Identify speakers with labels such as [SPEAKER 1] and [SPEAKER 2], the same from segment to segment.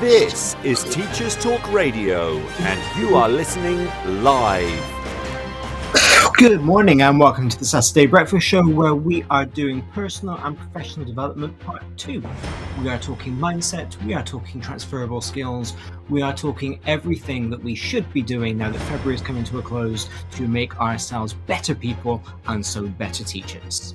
[SPEAKER 1] This is Teachers Talk Radio, and you are listening live.
[SPEAKER 2] Good morning, and welcome to the Saturday Breakfast Show, where we are doing personal and professional development part two. We are talking mindset, we are talking transferable skills, we are talking everything that we should be doing now that February is coming to a close to make ourselves better people and so better teachers.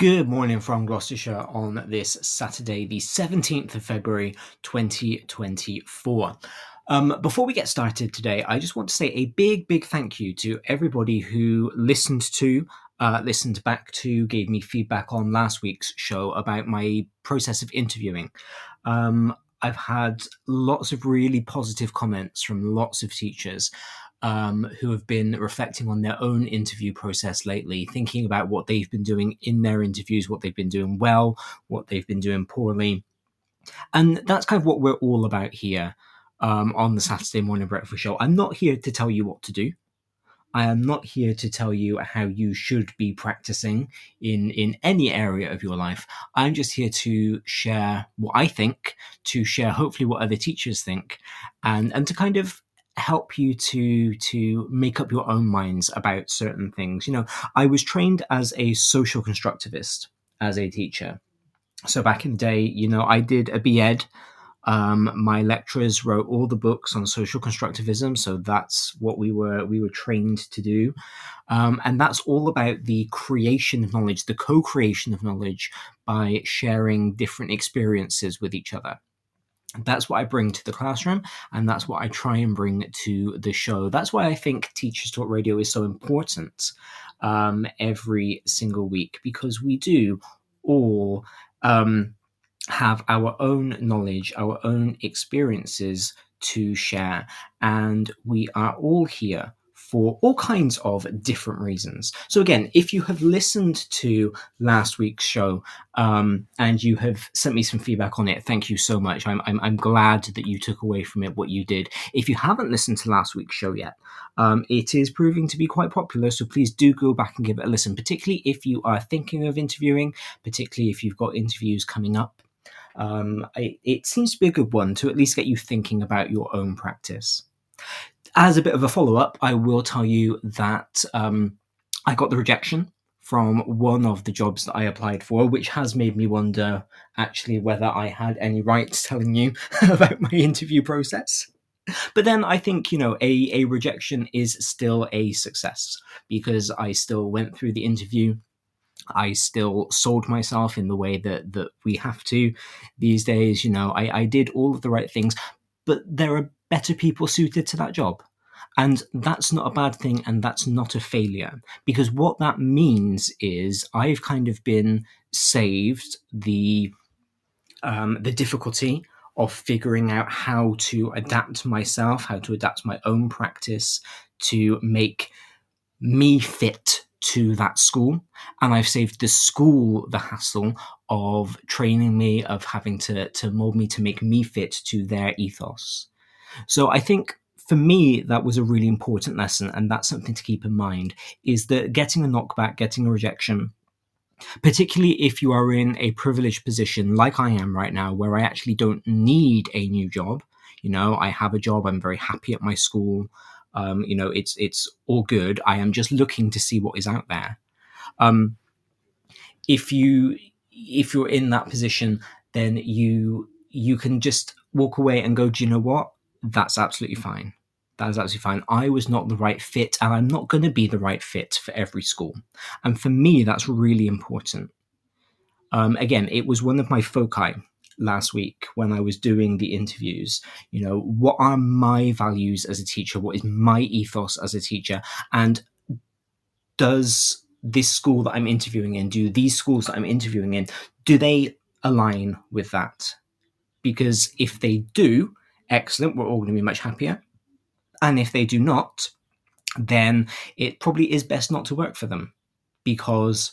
[SPEAKER 2] Good morning from Gloucestershire on this Saturday, the 17th of February 2024. Um, before we get started today, I just want to say a big, big thank you to everybody who listened to, uh, listened back to, gave me feedback on last week's show about my process of interviewing. Um, I've had lots of really positive comments from lots of teachers um, who have been reflecting on their own interview process lately, thinking about what they've been doing in their interviews, what they've been doing well, what they've been doing poorly. And that's kind of what we're all about here um, on the Saturday Morning Breakfast Show. I'm not here to tell you what to do. I am not here to tell you how you should be practicing in, in any area of your life. I'm just here to share what I think, to share hopefully what other teachers think, and, and to kind of help you to to make up your own minds about certain things. You know i was trained as a social constructivist as a teacher. So back in the day you know i did a B.Ed um, my lecturers wrote all the books on social constructivism so that's what we were we were trained to do. Um, and that's all about the creation of knowledge the co-creation of knowledge by sharing different experiences with each other that's what I bring to the classroom, and that's what I try and bring to the show. That's why I think Teachers Talk Radio is so important um, every single week because we do all um, have our own knowledge, our own experiences to share, and we are all here for all kinds of different reasons. So, again, if you have listened to last week's show um, and you have sent me some feedback on it, thank you so much. I'm, I'm, I'm, glad that you took away from it what you did. If you haven't listened to last week's show yet, um, it is proving to be quite popular. So, please do go back and give it a listen, particularly if you are thinking of interviewing, particularly if you've got interviews coming up. Um, it, it seems to be a good one to at least get you thinking about your own practice as a bit of a follow up, I will tell you that um, I got the rejection from one of the jobs that I applied for, which has made me wonder actually whether I had any rights telling you about my interview process. But then I think, you know, a, a rejection is still a success because I still went through the interview. I still sold myself in the way that, that we have to these days. You know, I, I did all of the right things, but there are better people suited to that job. And that's not a bad thing, and that's not a failure. Because what that means is I've kind of been saved the um, the difficulty of figuring out how to adapt myself, how to adapt my own practice to make me fit to that school. And I've saved the school the hassle of training me, of having to, to mold me to make me fit to their ethos. So I think for me, that was a really important lesson, and that's something to keep in mind is that getting a knockback, getting a rejection, particularly if you are in a privileged position like I am right now, where I actually don't need a new job. You know, I have a job, I'm very happy at my school. Um, you know, it's it's all good. I am just looking to see what is out there. Um, if you if you're in that position, then you you can just walk away and go, do you know what? that's absolutely fine. That is absolutely fine. I was not the right fit, and I'm not going to be the right fit for every school. And for me, that's really important. Um, again, it was one of my foci last week when I was doing the interviews. You know, what are my values as a teacher? What is my ethos as a teacher? And does this school that I'm interviewing in, do these schools that I'm interviewing in, do they align with that? Because if they do, excellent, we're all going to be much happier. And if they do not, then it probably is best not to work for them because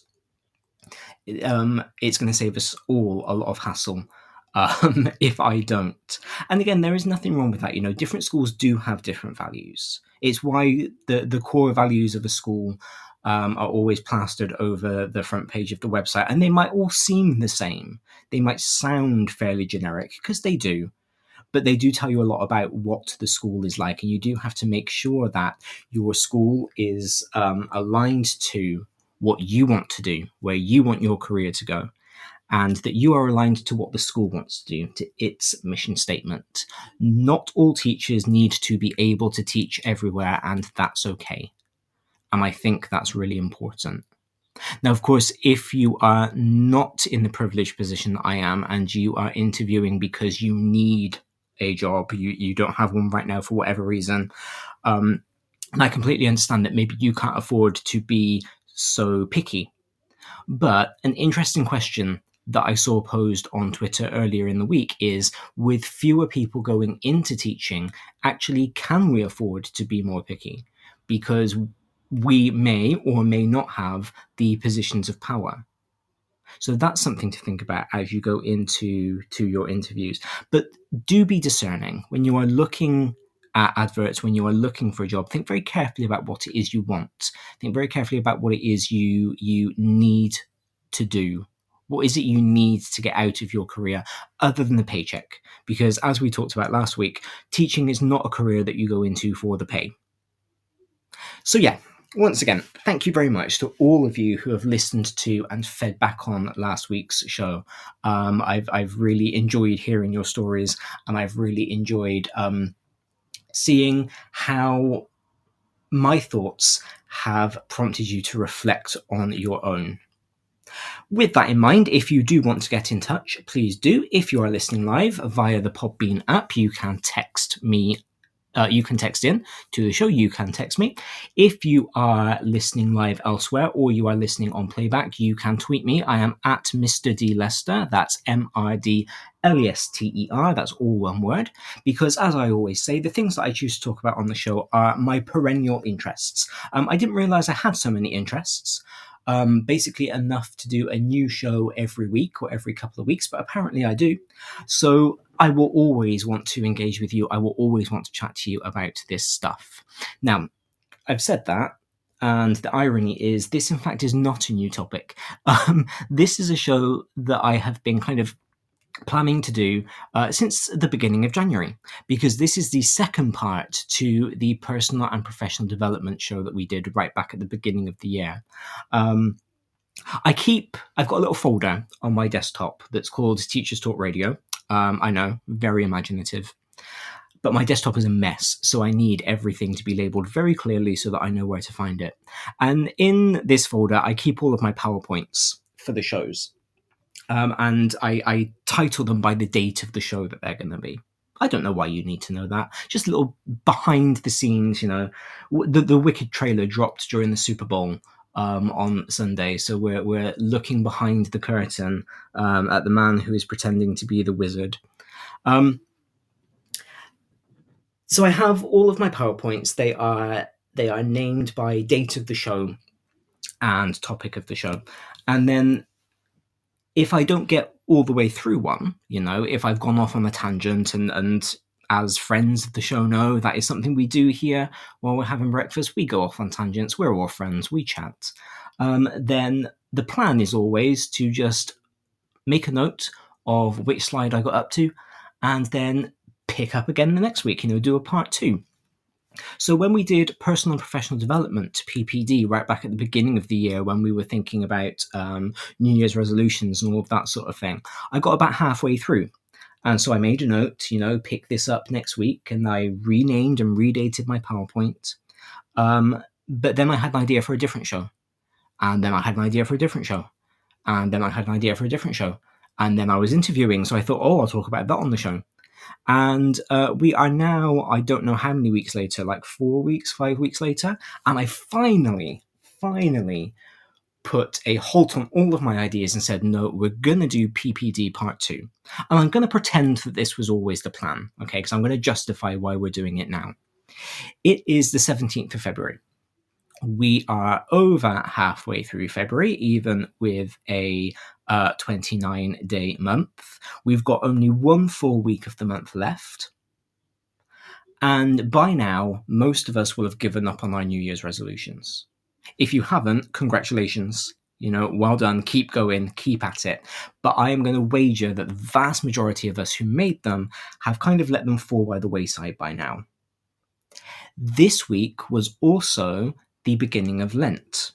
[SPEAKER 2] um, it's going to save us all a lot of hassle um, if I don't. And again, there is nothing wrong with that. You know, different schools do have different values. It's why the the core values of a school um, are always plastered over the front page of the website, and they might all seem the same. They might sound fairly generic because they do, but they do tell you a lot about what the school is like, and you do have to make sure that your school is um, aligned to what you want to do, where you want your career to go, and that you are aligned to what the school wants to do, to its mission statement. Not all teachers need to be able to teach everywhere, and that's okay. And I think that's really important. Now, of course, if you are not in the privileged position that I am and you are interviewing because you need a job, you, you don't have one right now for whatever reason, um, and I completely understand that maybe you can't afford to be so picky. But an interesting question that I saw posed on Twitter earlier in the week is with fewer people going into teaching, actually, can we afford to be more picky? Because we may or may not have the positions of power. So that's something to think about as you go into to your interviews. But do be discerning when you are looking at adverts, when you are looking for a job. Think very carefully about what it is you want. Think very carefully about what it is you you need to do what is it you need to get out of your career other than the paycheck? Because as we talked about last week, teaching is not a career that you go into for the pay. So, yeah, once again, thank you very much to all of you who have listened to and fed back on last week's show. Um, I've, I've really enjoyed hearing your stories and I've really enjoyed um, seeing how my thoughts have prompted you to reflect on your own. With that in mind, if you do want to get in touch, please do. If you are listening live via the Podbean app, you can text me. Uh, you can text in to the show. You can text me. If you are listening live elsewhere or you are listening on playback, you can tweet me. I am at Mr. D Lester. That's M R D L E S T E R. That's all one word. Because as I always say, the things that I choose to talk about on the show are my perennial interests. Um, I didn't realize I had so many interests um, basically enough to do a new show every week or every couple of weeks, but apparently I do. So I will always want to engage with you. I will always want to chat to you about this stuff. Now, I've said that. And the irony is, this in fact is not a new topic. Um, this is a show that I have been kind of planning to do uh, since the beginning of January, because this is the second part to the personal and professional development show that we did right back at the beginning of the year. Um, I keep, I've got a little folder on my desktop that's called Teachers Talk Radio. Um, I know, very imaginative. But my desktop is a mess, so I need everything to be labeled very clearly so that I know where to find it. And in this folder, I keep all of my PowerPoints for the shows. Um, and I, I title them by the date of the show that they're going to be. I don't know why you need to know that. Just a little behind the scenes, you know. The, the Wicked trailer dropped during the Super Bowl um, on Sunday, so we're we're looking behind the curtain um, at the man who is pretending to be the wizard. Um, so I have all of my powerpoints. They are they are named by date of the show and topic of the show, and then if I don't get all the way through one, you know, if I've gone off on a tangent and and as friends of the show know, that is something we do here while we're having breakfast. We go off on tangents. We're all friends. We chat. Um, then the plan is always to just make a note of which slide I got up to, and then pick up again the next week. You know, do a part two. So when we did personal and professional development PPD right back at the beginning of the year, when we were thinking about um, New Year's resolutions and all of that sort of thing, I got about halfway through. And so I made a note, you know, pick this up next week, and I renamed and redated my PowerPoint. Um, but then I had an idea for a different show, and then I had an idea for a different show, And then I had an idea for a different show. And then I was interviewing, so I thought, oh, I'll talk about that on the show. And uh, we are now, I don't know how many weeks later, like four weeks, five weeks later. And I finally, finally put a halt on all of my ideas and said, no, we're going to do PPD part two. And I'm going to pretend that this was always the plan, okay? Because I'm going to justify why we're doing it now. It is the 17th of February. We are over halfway through February, even with a uh, 29 day month. We've got only one full week of the month left. And by now, most of us will have given up on our New Year's resolutions. If you haven't, congratulations. You know, well done. Keep going, keep at it. But I am going to wager that the vast majority of us who made them have kind of let them fall by the wayside by now. This week was also the beginning of Lent.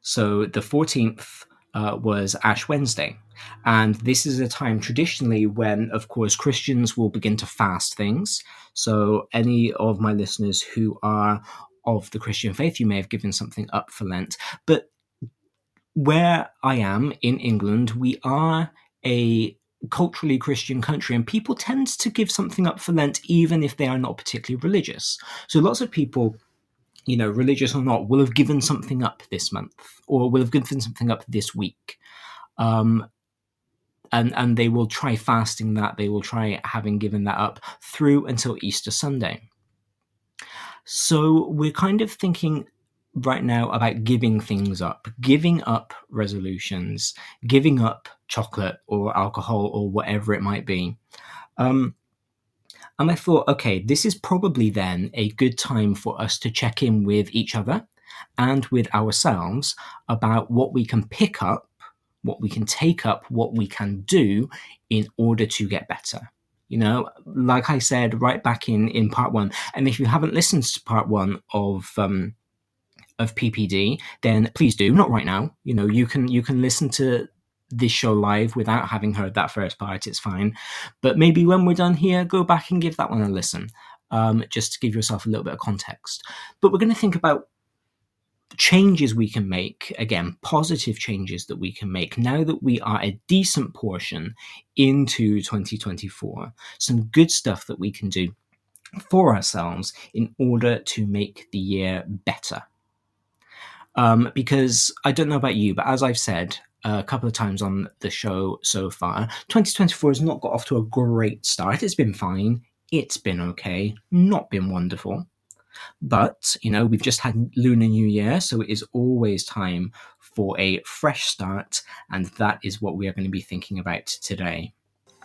[SPEAKER 2] So the 14th uh, was Ash Wednesday. And this is a time traditionally when, of course, Christians will begin to fast things. So, any of my listeners who are of the Christian faith. You may have given something up for Lent. But where I am in England, we are a culturally Christian country, and people tend to give something up for Lent even if they are not particularly religious. So lots of people, you know, religious or not, will have given something up this month or will have given something up this week. Um, and, and they will try fasting that, they will try having given that up through until Easter Sunday. So we're kind of thinking right now about giving things up, giving up resolutions, giving up chocolate or alcohol or whatever it might be. Um, and I thought, okay, this is probably then a good time for us to check in with each other and with ourselves about what we can pick up, what we can take up, what we can do in order to get better. You know, like I said right back in in part one, and if you haven't listened to part one of um, of PPD, then please do. Not right now. You know, you can you can listen to this show live without having heard that first part. It's fine, but maybe when we're done here, go back and give that one a listen, um, just to give yourself a little bit of context. But we're going to think about changes we can make, again, positive changes that we can make now that we are a decent portion into 2024, some good stuff that we can do for ourselves in order to make the year better. Um, because I don't know about you, but as I've said a couple of times on the show so far, 2024 has not got off to a great start. It's been fine. It's been okay, not been wonderful. But, you know, we've just had Lunar New Year, so it is always time for a fresh start, and that is what we are going to be thinking about today.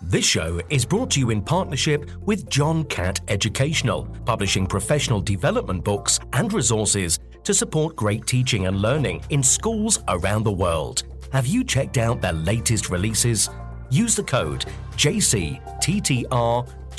[SPEAKER 3] This show is brought to you in partnership with John Catt Educational, publishing professional development books and resources to support great teaching and learning in schools around the world. Have you checked out their latest releases? Use the code JCTTR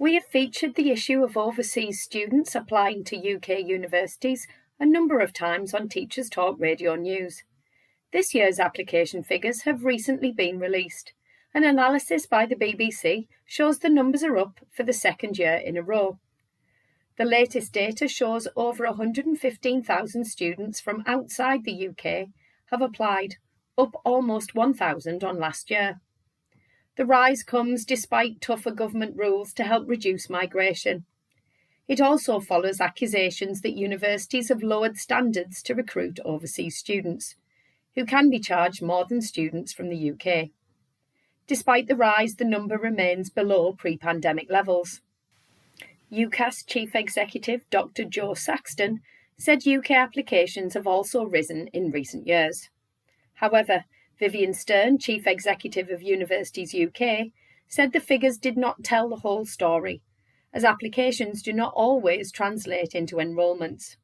[SPEAKER 4] We have featured the issue of overseas students applying to UK universities a number of times on Teachers Talk Radio News. This year's application figures have recently been released. An analysis by the BBC shows the numbers are up for the second year in a row. The latest data shows over 115,000 students from outside the UK have applied, up almost 1,000 on last year. The rise comes despite tougher government rules to help reduce migration. It also follows accusations that universities have lowered standards to recruit overseas students, who can be charged more than students from the UK. Despite the rise, the number remains below pre pandemic levels. UCAS Chief Executive Dr. Jo Saxton said UK applications have also risen in recent years. However, Vivienne Stern, Chief Executive of Universities UK, said the figures did not tell the whole story as applications do not always translate into enrolments.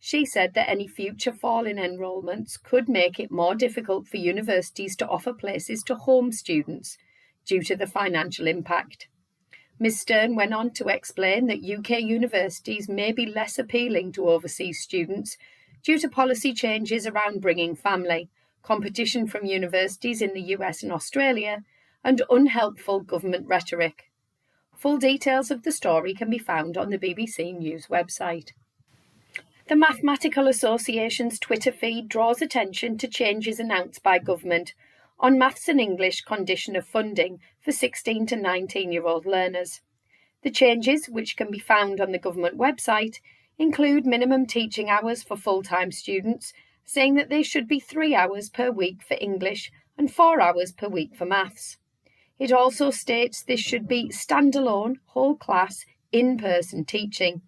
[SPEAKER 4] She said that any future fall in enrolments could make it more difficult for universities to offer places to home students due to the financial impact. Ms Stern went on to explain that UK universities may be less appealing to overseas students due to policy changes around bringing family, competition from universities in the US and Australia, and unhelpful government rhetoric. Full details of the story can be found on the BBC News website. The Mathematical Association's Twitter feed draws attention to changes announced by government on Maths and English condition of funding for 16 to 19 year old learners. The changes, which can be found on the government website, include minimum teaching hours for full time students, saying that they should be three hours per week for English and four hours per week for maths. It also states this should be standalone, whole class, in person teaching.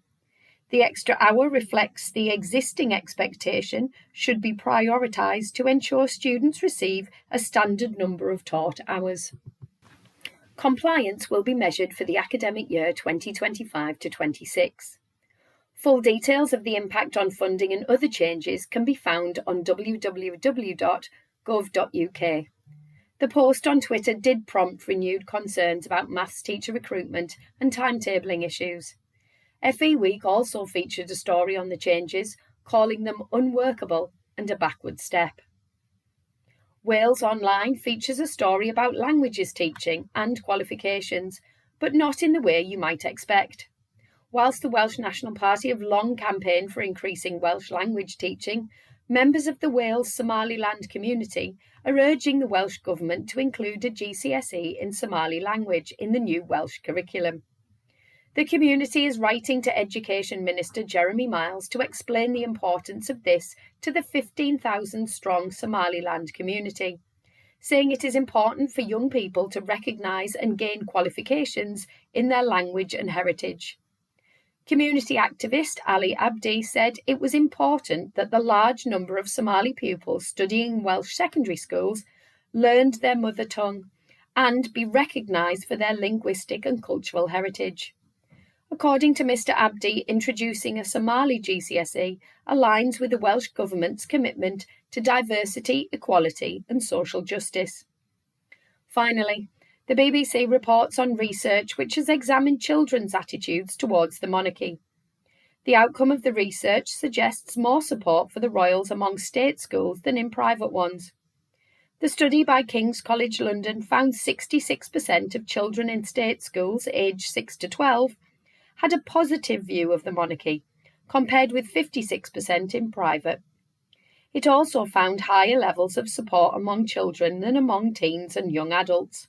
[SPEAKER 4] The extra hour reflects the existing expectation should be prioritised to ensure students receive a standard number of taught hours. Compliance will be measured for the academic year 2025 to 26. Full details of the impact on funding and other changes can be found on www.gov.uk. The post on Twitter did prompt renewed concerns about maths teacher recruitment and timetabling issues. FE Week also featured a story on the changes, calling them unworkable and a backward step. Wales Online features a story about languages teaching and qualifications, but not in the way you might expect. Whilst the Welsh National Party have long campaigned for increasing Welsh language teaching, members of the Wales Somaliland community are urging the Welsh Government to include a GCSE in Somali language in the new Welsh curriculum. The community is writing to Education Minister Jeremy Miles to explain the importance of this to the 15,000 strong Somaliland community, saying it is important for young people to recognise and gain qualifications in their language and heritage. Community activist Ali Abdi said it was important that the large number of Somali pupils studying Welsh secondary schools learned their mother tongue and be recognised for their linguistic and cultural heritage. According to Mr Abdi, introducing a Somali GCSE aligns with the Welsh Government's commitment to diversity, equality, and social justice. Finally, the BBC reports on research which has examined children's attitudes towards the monarchy. The outcome of the research suggests more support for the royals among state schools than in private ones. The study by King's College London found 66% of children in state schools aged 6 to 12 had a positive view of the monarchy, compared with 56% in private. It also found higher levels of support among children than among teens and young adults.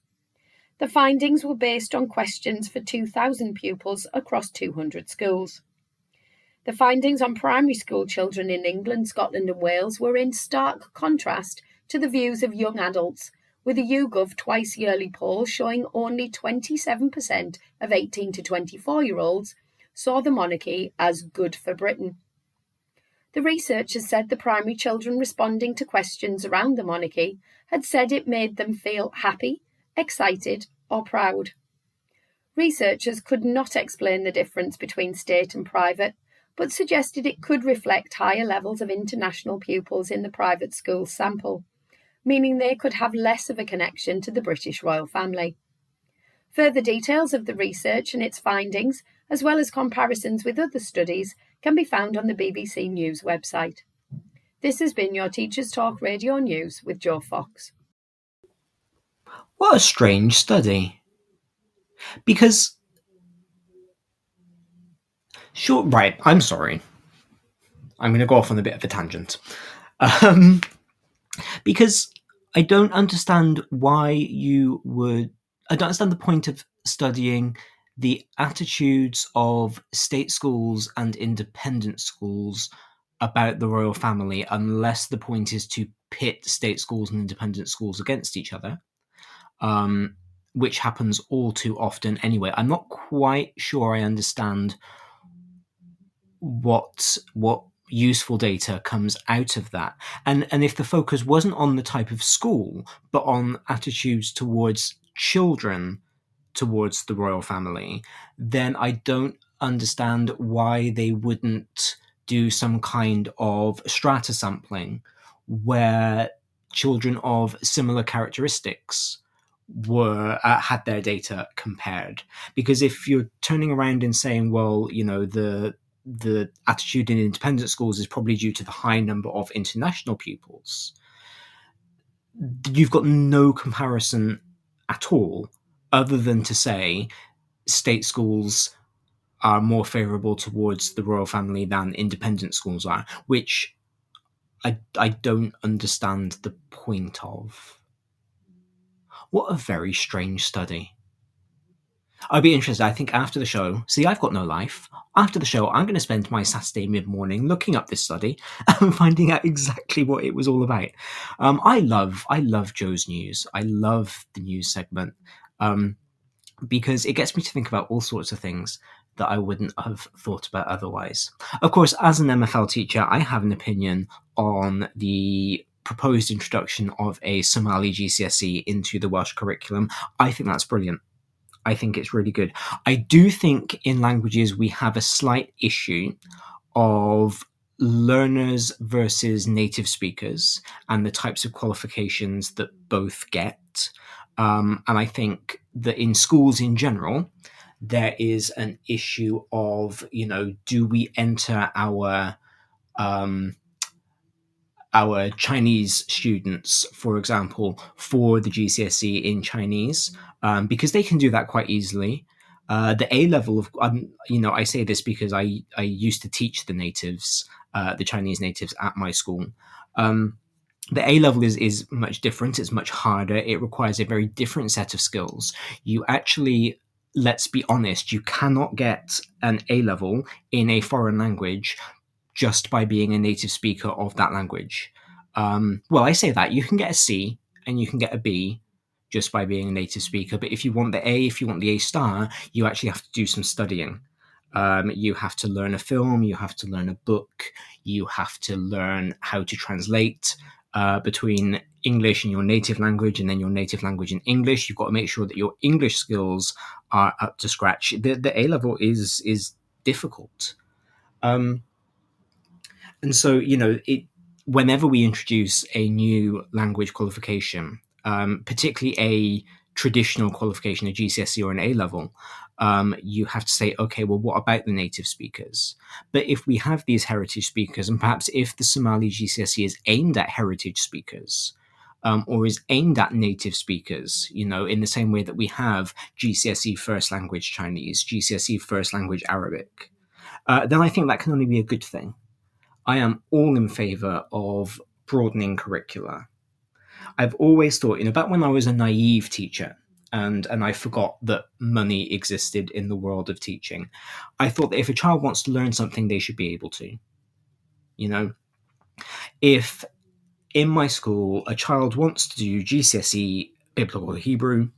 [SPEAKER 4] The findings were based on questions for 2,000 pupils across 200 schools. The findings on primary school children in England, Scotland, and Wales were in stark contrast to the views of young adults, with a YouGov twice yearly poll showing only 27% of 18 to 24 year olds saw the monarchy as good for Britain. The researchers said the primary children responding to questions around the monarchy had said it made them feel happy, excited, or proud. Researchers could not explain the difference between state and private, but suggested it could reflect higher levels of international pupils in the private school sample, meaning they could have less of a connection to the British royal family. Further details of the research and its findings, as well as comparisons with other studies, can be found on the BBC News website. This has been your Teachers Talk Radio News with Joe Fox.
[SPEAKER 2] What a strange study. Because. Sure, right, I'm sorry. I'm going to go off on a bit of a tangent. Um, because I don't understand why you would I don't understand the point of studying the attitudes of state schools and independent schools about the royal family unless the point is to pit state schools and independent schools against each other, um, which happens all too often anyway. I'm not quite sure I understand what what useful data comes out of that and and if the focus wasn't on the type of school but on attitudes towards children towards the royal family then i don't understand why they wouldn't do some kind of strata sampling where children of similar characteristics were uh, had their data compared because if you're turning around and saying well you know the the attitude in independent schools is probably due to the high number of international pupils. You've got no comparison at all, other than to say state schools are more favourable towards the royal family than independent schools are, which I, I don't understand the point of. What a very strange study. I'd be interested. I think after the show, see, I've got no life. After the show, I'm going to spend my Saturday mid morning looking up this study and finding out exactly what it was all about. Um, I love, I love Joe's news. I love the news segment um, because it gets me to think about all sorts of things that I wouldn't have thought about otherwise. Of course, as an MFL teacher, I have an opinion on the proposed introduction of a Somali GCSE into the Welsh curriculum. I think that's brilliant. I think it's really good. I do think in languages we have a slight issue of learners versus native speakers and the types of qualifications that both get. Um, and I think that in schools in general, there is an issue of, you know, do we enter our um, our Chinese students, for example, for the GCSE in Chinese, um, because they can do that quite easily. Uh, the A level of, um, you know, I say this because I I used to teach the natives, uh, the Chinese natives at my school. Um, the A level is is much different. It's much harder. It requires a very different set of skills. You actually, let's be honest, you cannot get an A level in a foreign language just by being a native speaker of that language. Um, well, I say that you can get a C and you can get a B just by being a native speaker, but if you want the A, if you want the A star, you actually have to do some studying. Um, you have to learn a film, you have to learn a book, you have to learn how to translate uh, between English and your native language, and then your native language and English. You've got to make sure that your English skills are up to scratch. The, the A level is is difficult. Um, and so, you know, it, whenever we introduce a new language qualification, um, particularly a traditional qualification, a GCSE or an A level, um, you have to say, okay, well, what about the native speakers? But if we have these heritage speakers, and perhaps if the Somali GCSE is aimed at heritage speakers, um, or is aimed at native speakers, you know, in the same way that we have GCSE first language Chinese, GCSE first language Arabic, uh, then I think that can only be a good thing. I am all in favor of broadening curricula. I've always thought, you know, back when I was a naive teacher and and I forgot that money existed in the world of teaching, I thought that if a child wants to learn something, they should be able to. You know, if in my school a child wants to do GCSE biblical Hebrew,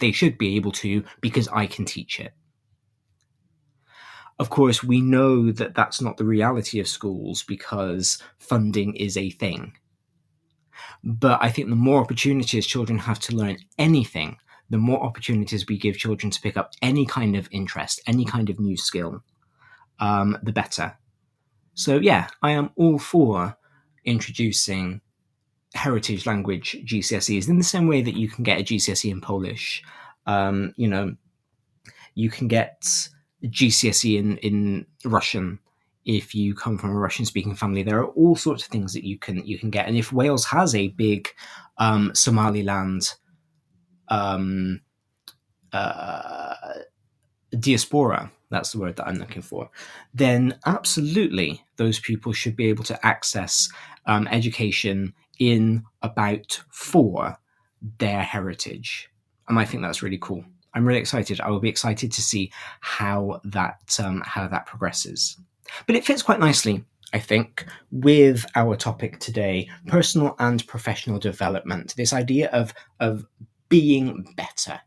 [SPEAKER 2] they should be able to because I can teach it. Of course, we know that that's not the reality of schools because funding is a thing. But I think the more opportunities children have to learn anything, the more opportunities we give children to pick up any kind of interest, any kind of new skill, um, the better. So, yeah, I am all for introducing heritage language GCSEs in the same way that you can get a GCSE in Polish. Um, you know, you can get GCSE in in Russian if you come from a Russian speaking family. There are all sorts of things that you can you can get, and if Wales has a big um, Somaliland um, uh, diaspora, that's the word that I'm looking for, then absolutely those people should be able to access um, education in about for their heritage. and I think that's really cool. I'm really excited. I will be excited to see how that um, how that progresses. But it fits quite nicely, I think, with our topic today: personal and professional development. This idea of of being better,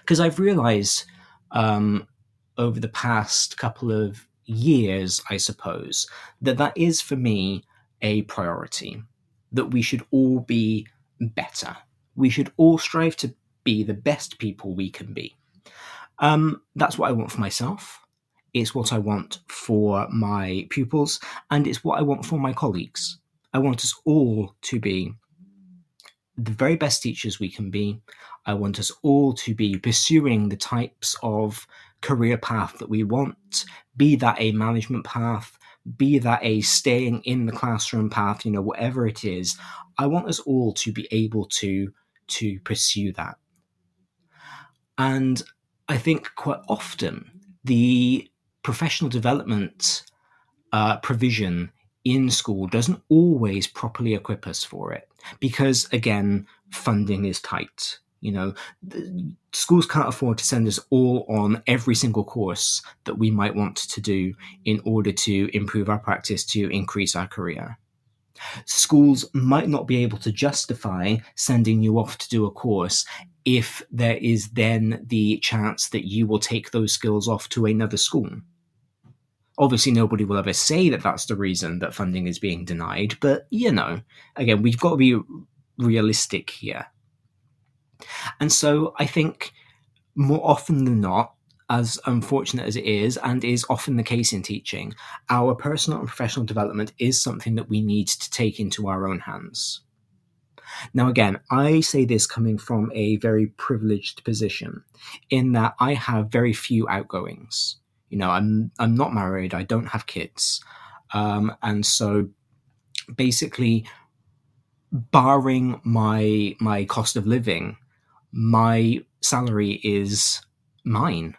[SPEAKER 2] because I've realised um, over the past couple of years, I suppose, that that is for me a priority. That we should all be better. We should all strive to be the best people we can be. Um, that's what I want for myself. It's what I want for my pupils, and it's what I want for my colleagues. I want us all to be the very best teachers we can be. I want us all to be pursuing the types of career path that we want, be that a management path, be that a staying in the classroom path, you know, whatever it is. I want us all to be able to to pursue that. And I think quite often the professional development uh, provision in school doesn't always properly equip us for it because, again, funding is tight. You know, schools can't afford to send us all on every single course that we might want to do in order to improve our practice to increase our career. Schools might not be able to justify sending you off to do a course if there is then the chance that you will take those skills off to another school. Obviously, nobody will ever say that that's the reason that funding is being denied, but you know, again, we've got to be realistic here. And so I think more often than not, as unfortunate as it is, and is often the case in teaching, our personal and professional development is something that we need to take into our own hands. Now, again, I say this coming from a very privileged position in that I have very few outgoings. You know, I'm I'm not married. I don't have kids, um, and so basically, barring my my cost of living, my salary is mine,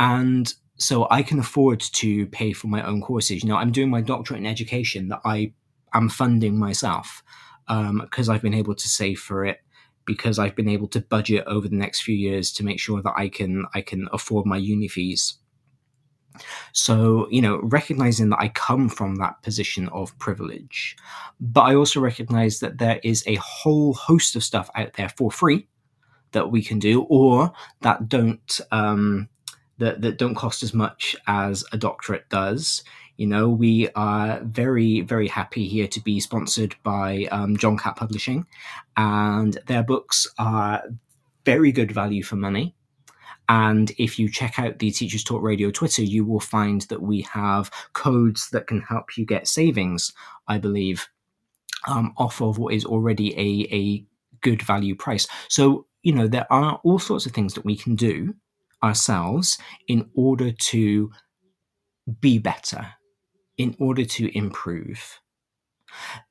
[SPEAKER 2] and so I can afford to pay for my own courses. You know, I'm doing my doctorate in education that I am funding myself because um, I've been able to save for it because I've been able to budget over the next few years to make sure that I can I can afford my uni fees. So, you know, recognizing that I come from that position of privilege, but I also recognize that there is a whole host of stuff out there for free that we can do or that don't um, that, that don't cost as much as a doctorate does. You know, we are very, very happy here to be sponsored by um, John Catt Publishing, and their books are very good value for money. And if you check out the Teachers Talk Radio Twitter, you will find that we have codes that can help you get savings, I believe, um, off of what is already a, a good value price. So, you know, there are all sorts of things that we can do ourselves in order to be better in order to improve.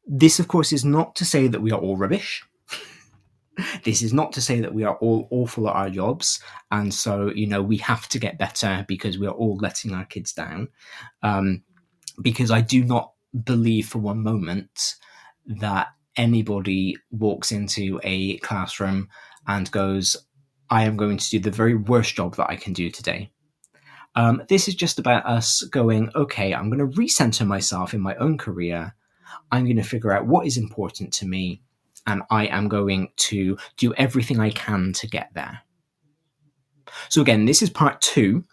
[SPEAKER 2] This, of course, is not to say that we are all rubbish. this is not to say that we are all awful at our jobs. And so, you know, we have to get better because we are all letting our kids down. Um, because I do not believe for one moment that anybody walks into a classroom and goes, I am going to do the very worst job that I can do today. Um, this is just about us going, okay, I'm going to recenter myself in my own career. I'm going to figure out what is important to me, and I am going to do everything I can to get there. So, again, this is part two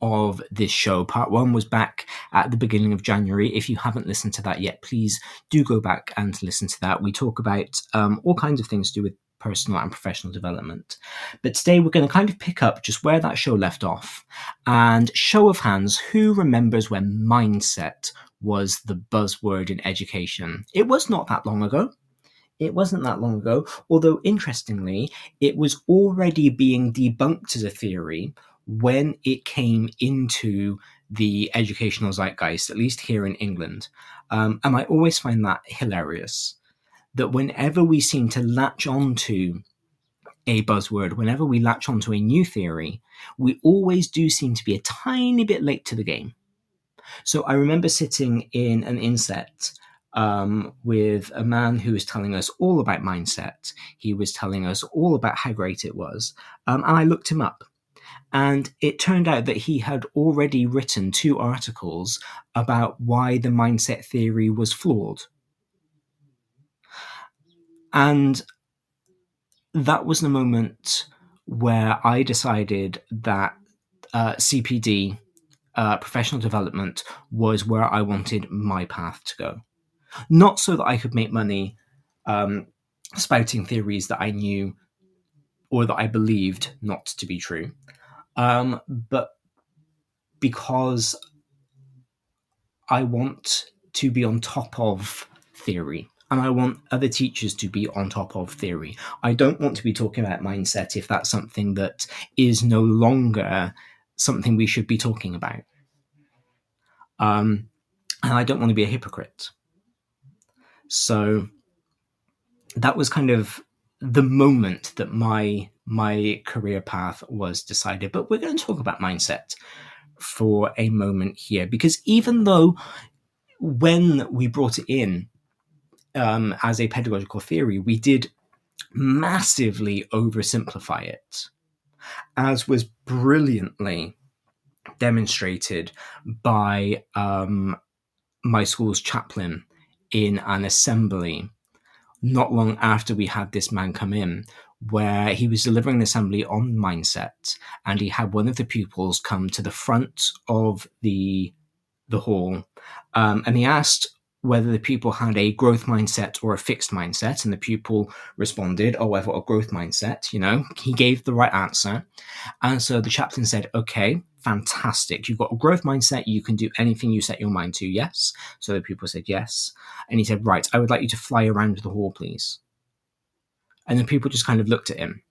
[SPEAKER 2] of this show. Part one was back at the beginning of January. If you haven't listened to that yet, please do go back and listen to that. We talk about um, all kinds of things to do with personal and professional development. But today we're going to kind of pick up just where that show left off. And show of hands, who remembers when mindset was the buzzword in education? It was not that long ago. It wasn't that long ago, although interestingly, it was already being debunked as a theory when it came into the educational zeitgeist, at least here in England. Um, and I always find that hilarious that whenever we seem to latch onto a buzzword, whenever we latch onto a new theory, we always do seem to be a tiny bit late to the game. So I remember sitting in an inset um, with a man who was telling us all about mindset. He was telling us all about how great it was. Um, and I looked him up. And it turned out that he had already written two articles about why the mindset theory was flawed. And that was the moment where I decided that uh, CPD, uh, professional development, was where I wanted my path to go. Not so that I could make money um, spouting theories that I knew or that I believed not to be true, um, but because I want to be on top of theory and I want other teachers to be on top of theory. I don't want to be talking about mindset if that's something that is no longer something we should be talking about. Um, and I don't want to be a hypocrite. So that was kind of the moment that my my career path was decided. But we're going to talk about mindset for a moment here because even though when we brought it in um, as a pedagogical theory, we did massively oversimplify it, as was brilliantly demonstrated by um, my school's chaplain in an assembly not long after we had this man come in, where he was delivering an assembly on mindset, and he had one of the pupils come to the front of the the hall, um, and he asked whether the pupil had a growth mindset or a fixed mindset. And the pupil responded, Oh, I've got a growth mindset. You know, he gave the right answer. And so the chaplain said, Okay, fantastic. You've got a growth mindset. You can do anything you set your mind to. Yes. So the pupil said, Yes. And he said, Right, I would like you to fly around the hall, please. And the pupil just kind of looked at him.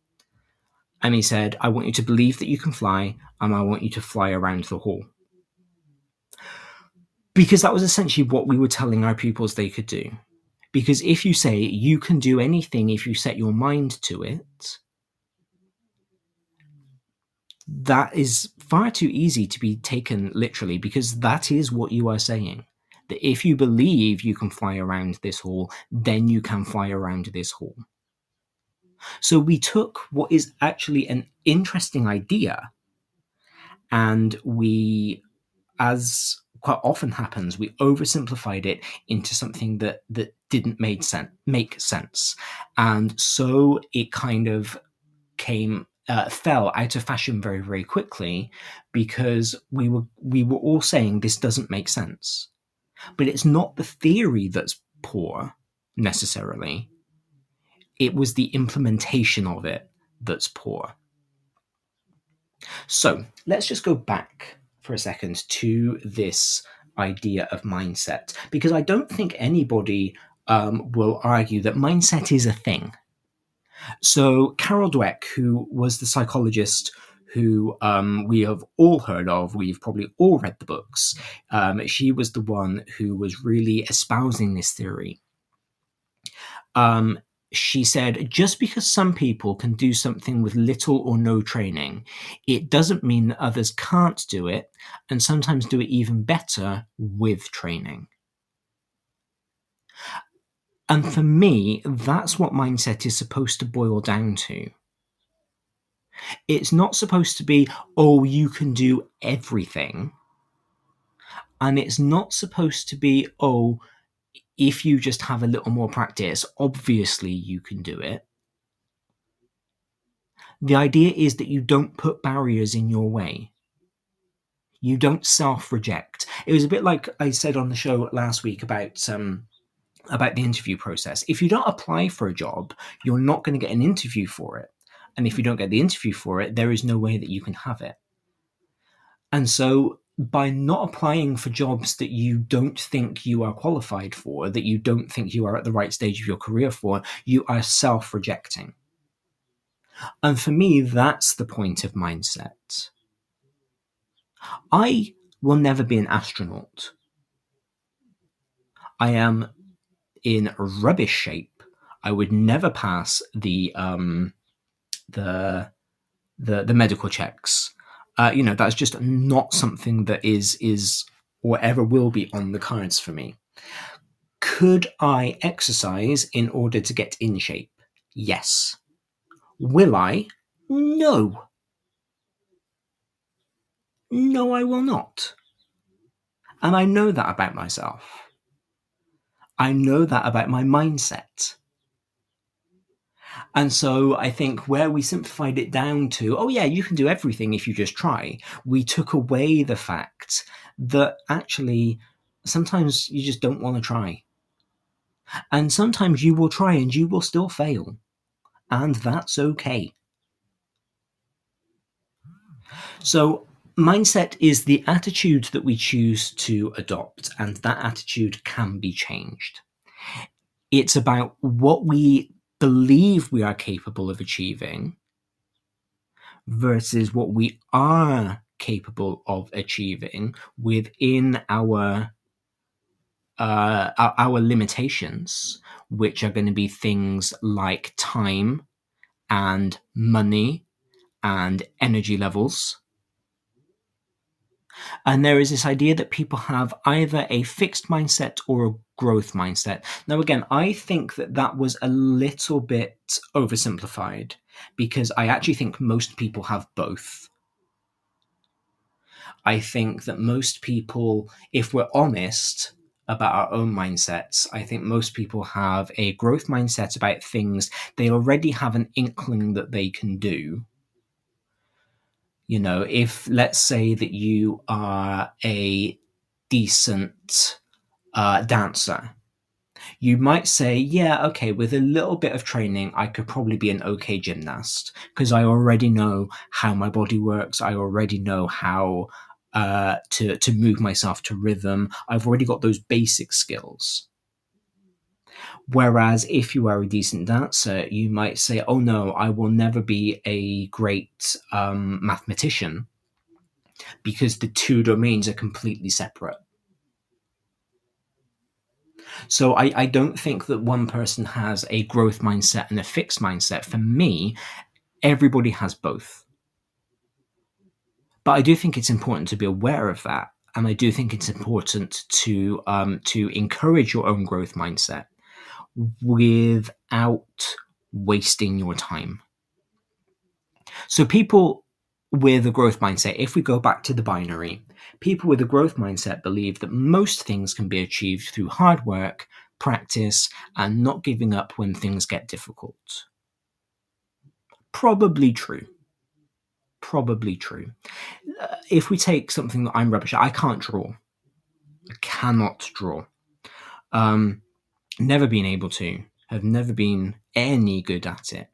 [SPEAKER 2] And he said, I want you to believe that you can fly, and I want you to fly around the hall because that was essentially what we were telling our pupils they could do. Because if you say you can do anything if you set your mind to it, that is far too easy to be taken literally because that is what you are saying. That if you believe you can fly around this hall, then you can fly around this hall. So we took what is actually an interesting idea and we, as quite often happens, we oversimplified it into something that that didn't make sense make sense, and so it kind of came uh, fell out of fashion very very quickly because we were we were all saying this doesn't make sense, but it's not the theory that's poor necessarily. It was the implementation of it that's poor. So let's just go back for a second to this idea of mindset because I don't think anybody um, will argue that mindset is a thing. So, Carol Dweck, who was the psychologist who um, we have all heard of, we've probably all read the books, um, she was the one who was really espousing this theory. Um, she said, just because some people can do something with little or no training, it doesn't mean that others can't do it, and sometimes do it even better with training. And for me, that's what mindset is supposed to boil down to. It's not supposed to be, oh, you can do everything. And it's not supposed to be, oh, if you just have a little more practice, obviously you can do it. The idea is that you don't put barriers in your way. You don't self reject. It was a bit like I said on the show last week about um, about the interview process. If you don't apply for a job, you're not going to get an interview for it. And if you don't get the interview for it, there is no way that you can have it. And so by not applying for jobs that you don't think you are qualified for, that you don't think you are at the right stage of your career for, you are self rejecting. And for me, that's the point of mindset. I will never be an astronaut. I am in rubbish shape. I would never pass the um, the the the medical checks uh, you know that's just not something that is is or ever will be on the cards for me Could I exercise in order to get in shape? Yes. Will I? No. No, I will not. And I know that about myself. I know that about my mindset. And so I think where we simplified it down to, oh, yeah, you can do everything if you just try, we took away the fact that actually sometimes you just don't want to try. And sometimes you will try and you will still fail. And that's okay. So, mindset is the attitude that we choose to adopt, and that attitude can be changed. It's about what we believe we are capable of achieving versus what we are capable of achieving within our uh, our, our limitations, which are going to be things like time and money and energy levels. And there is this idea that people have either a fixed mindset or a growth mindset. Now, again, I think that that was a little bit oversimplified because I actually think most people have both. I think that most people, if we're honest about our own mindsets, I think most people have a growth mindset about things they already have an inkling that they can do. You know, if let's say that you are a decent uh, dancer, you might say, yeah, okay, with a little bit of training, I could probably be an okay gymnast because I already know how my body works. I already know how uh, to to move myself to rhythm. I've already got those basic skills. Whereas if you are a decent dancer, you might say, "Oh no, I will never be a great um, mathematician," because the two domains are completely separate. So I, I don't think that one person has a growth mindset and a fixed mindset. For me, everybody has both. But I do think it's important to be aware of that, and I do think it's important to um, to encourage your own growth mindset without wasting your time. So people with a growth mindset, if we go back to the binary, people with a growth mindset believe that most things can be achieved through hard work, practice, and not giving up when things get difficult. Probably true probably true. Uh, if we take something that I'm rubbish at, I can't draw. I cannot draw. Um, never been able to. Have never been any good at it.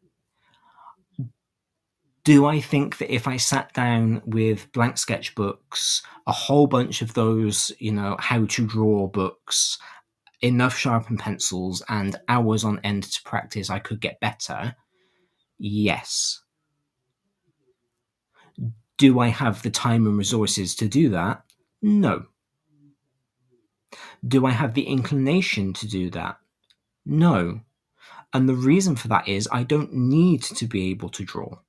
[SPEAKER 2] Do I think that if I sat down with blank sketchbooks, a whole bunch of those, you know, how to draw books, enough sharpened pencils, and hours on end to practice, I could get better? Yes. Do I have the time and resources to do that? No. Do I have the inclination to do that? No. And the reason for that is I don't need to be able to draw.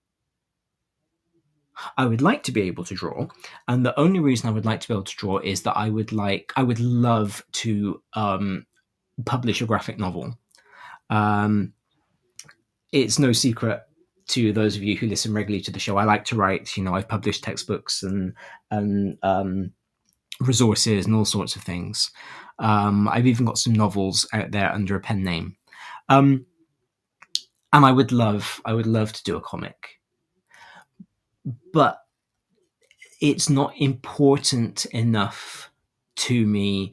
[SPEAKER 2] I would like to be able to draw, and the only reason I would like to be able to draw is that I would like I would love to um, publish a graphic novel. Um, it's no secret to those of you who listen regularly to the show, I like to write. You know, I've published textbooks and and um, resources and all sorts of things. Um, I've even got some novels out there under a pen name. Um, and I would love, I would love to do a comic, but it's not important enough to me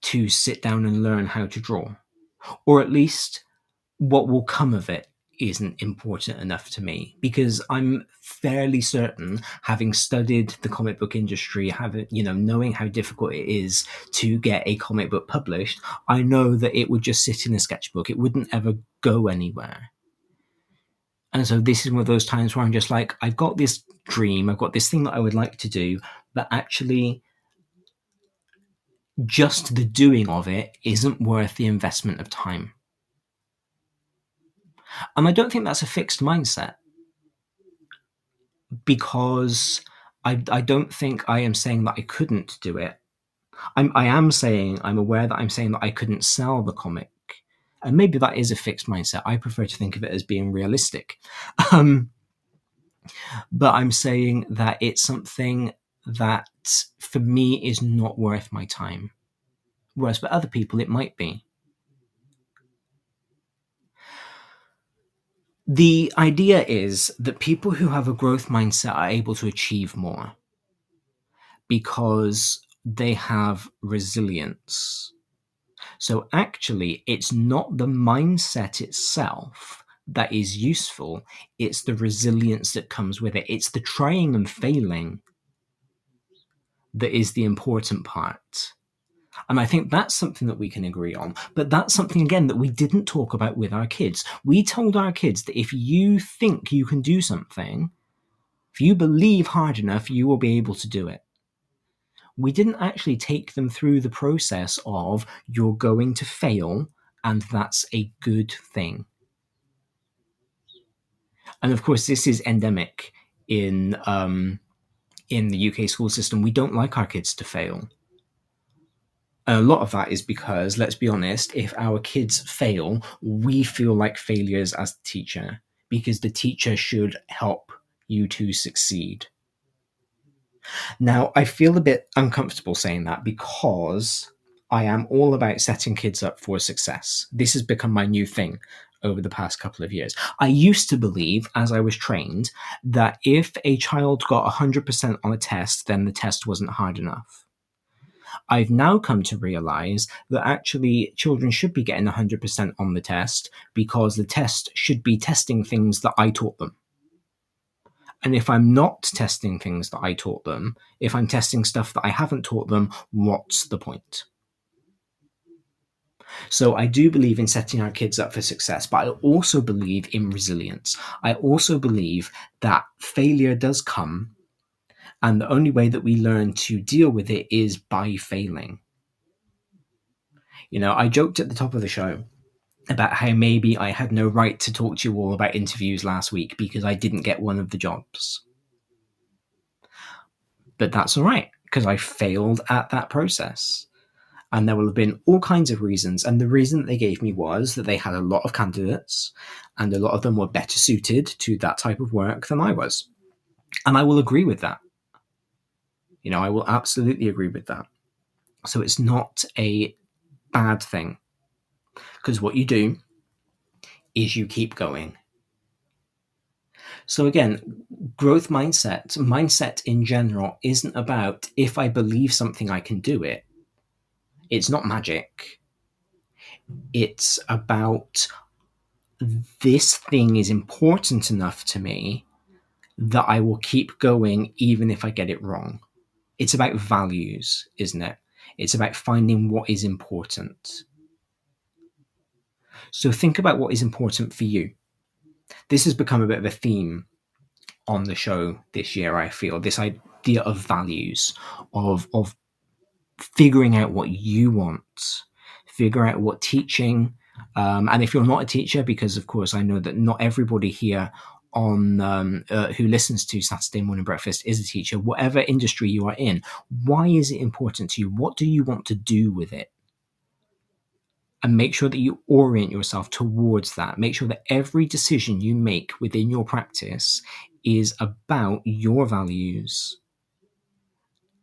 [SPEAKER 2] to sit down and learn how to draw, or at least what will come of it isn't important enough to me because I'm fairly certain, having studied the comic book industry, having you know knowing how difficult it is to get a comic book published, I know that it would just sit in a sketchbook. It wouldn't ever go anywhere. And so this is one of those times where I'm just like, I've got this dream, I've got this thing that I would like to do, but actually just the doing of it isn't worth the investment of time. And I don't think that's a fixed mindset because I, I don't think I am saying that I couldn't do it. I'm, I am saying, I'm aware that I'm saying that I couldn't sell the comic. And maybe that is a fixed mindset. I prefer to think of it as being realistic. Um, but I'm saying that it's something that for me is not worth my time. Whereas for other people, it might be. The idea is that people who have a growth mindset are able to achieve more because they have resilience. So actually, it's not the mindset itself that is useful, it's the resilience that comes with it. It's the trying and failing that is the important part. And I think that's something that we can agree on. But that's something, again, that we didn't talk about with our kids. We told our kids that if you think you can do something, if you believe hard enough, you will be able to do it. We didn't actually take them through the process of you're going to fail, and that's a good thing. And of course, this is endemic in um, in the UK school system. We don't like our kids to fail a lot of that is because, let's be honest, if our kids fail, we feel like failures as the teacher because the teacher should help you to succeed. Now, I feel a bit uncomfortable saying that because I am all about setting kids up for success. This has become my new thing over the past couple of years. I used to believe, as I was trained, that if a child got 100% on a test, then the test wasn't hard enough. I've now come to realize that actually children should be getting 100% on the test because the test should be testing things that I taught them. And if I'm not testing things that I taught them, if I'm testing stuff that I haven't taught them, what's the point? So I do believe in setting our kids up for success, but I also believe in resilience. I also believe that failure does come and the only way that we learn to deal with it is by failing. You know, I joked at the top of the show about how maybe I had no right to talk to you all about interviews last week because I didn't get one of the jobs. But that's all right because I failed at that process. And there will have been all kinds of reasons. And the reason that they gave me was that they had a lot of candidates and a lot of them were better suited to that type of work than I was. And I will agree with that. You know, I will absolutely agree with that. So it's not a bad thing because what you do is you keep going. So again, growth mindset, mindset in general isn't about if I believe something, I can do it. It's not magic. It's about this thing is important enough to me that I will keep going even if I get it wrong it's about values, isn't it? It's about finding what is important. So think about what is important for you. This has become a bit of a theme on the show this year, I feel. This idea of values, of of figuring out what you want, figure out what teaching, um, and if you're not a teacher, because of course I know that not everybody here on um, uh, who listens to Saturday Morning Breakfast is a teacher, whatever industry you are in, why is it important to you? What do you want to do with it? And make sure that you orient yourself towards that. Make sure that every decision you make within your practice is about your values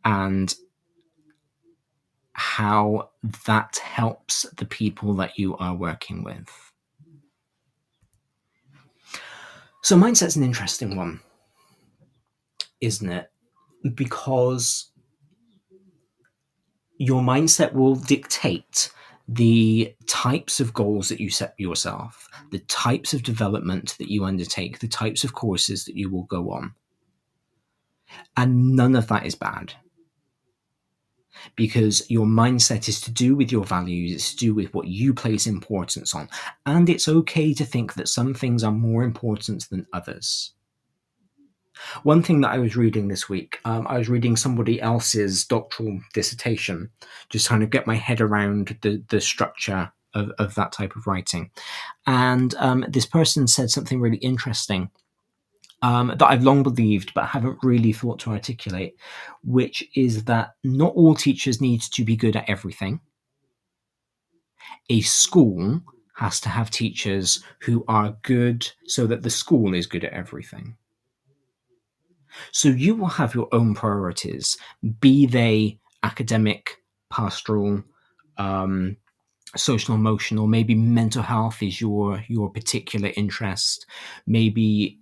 [SPEAKER 2] and how that helps the people that you are working with. So mindset's an interesting one, isn't it? Because your mindset will dictate the types of goals that you set yourself, the types of development that you undertake, the types of courses that you will go on. And none of that is bad because your mindset is to do with your values, it's to do with what you place importance on. And it's okay to think that some things are more important than others. One thing that I was reading this week, um, I was reading somebody else's doctoral dissertation, just trying to get my head around the, the structure of, of that type of writing. And um, this person said something really interesting um, that I've long believed but haven't really thought to articulate, which is that not all teachers need to be good at everything. A school has to have teachers who are good so that the school is good at everything. So you will have your own priorities, be they academic, pastoral, um, social emotional maybe mental health is your your particular interest maybe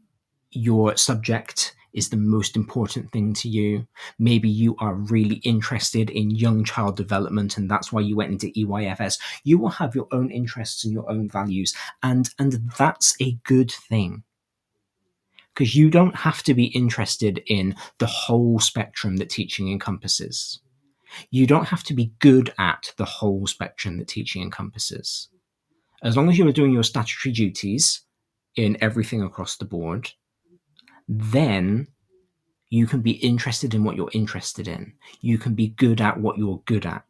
[SPEAKER 2] your subject is the most important thing to you. Maybe you are really interested in young child development and that's why you went into EYFS. You will have your own interests and your own values and and that's a good thing. Because you don't have to be interested in the whole spectrum that teaching encompasses. You don't have to be good at the whole spectrum that teaching encompasses. As long as you are doing your statutory duties in everything across the board, then you can be interested in what you're interested in. You can be good at what you're good at.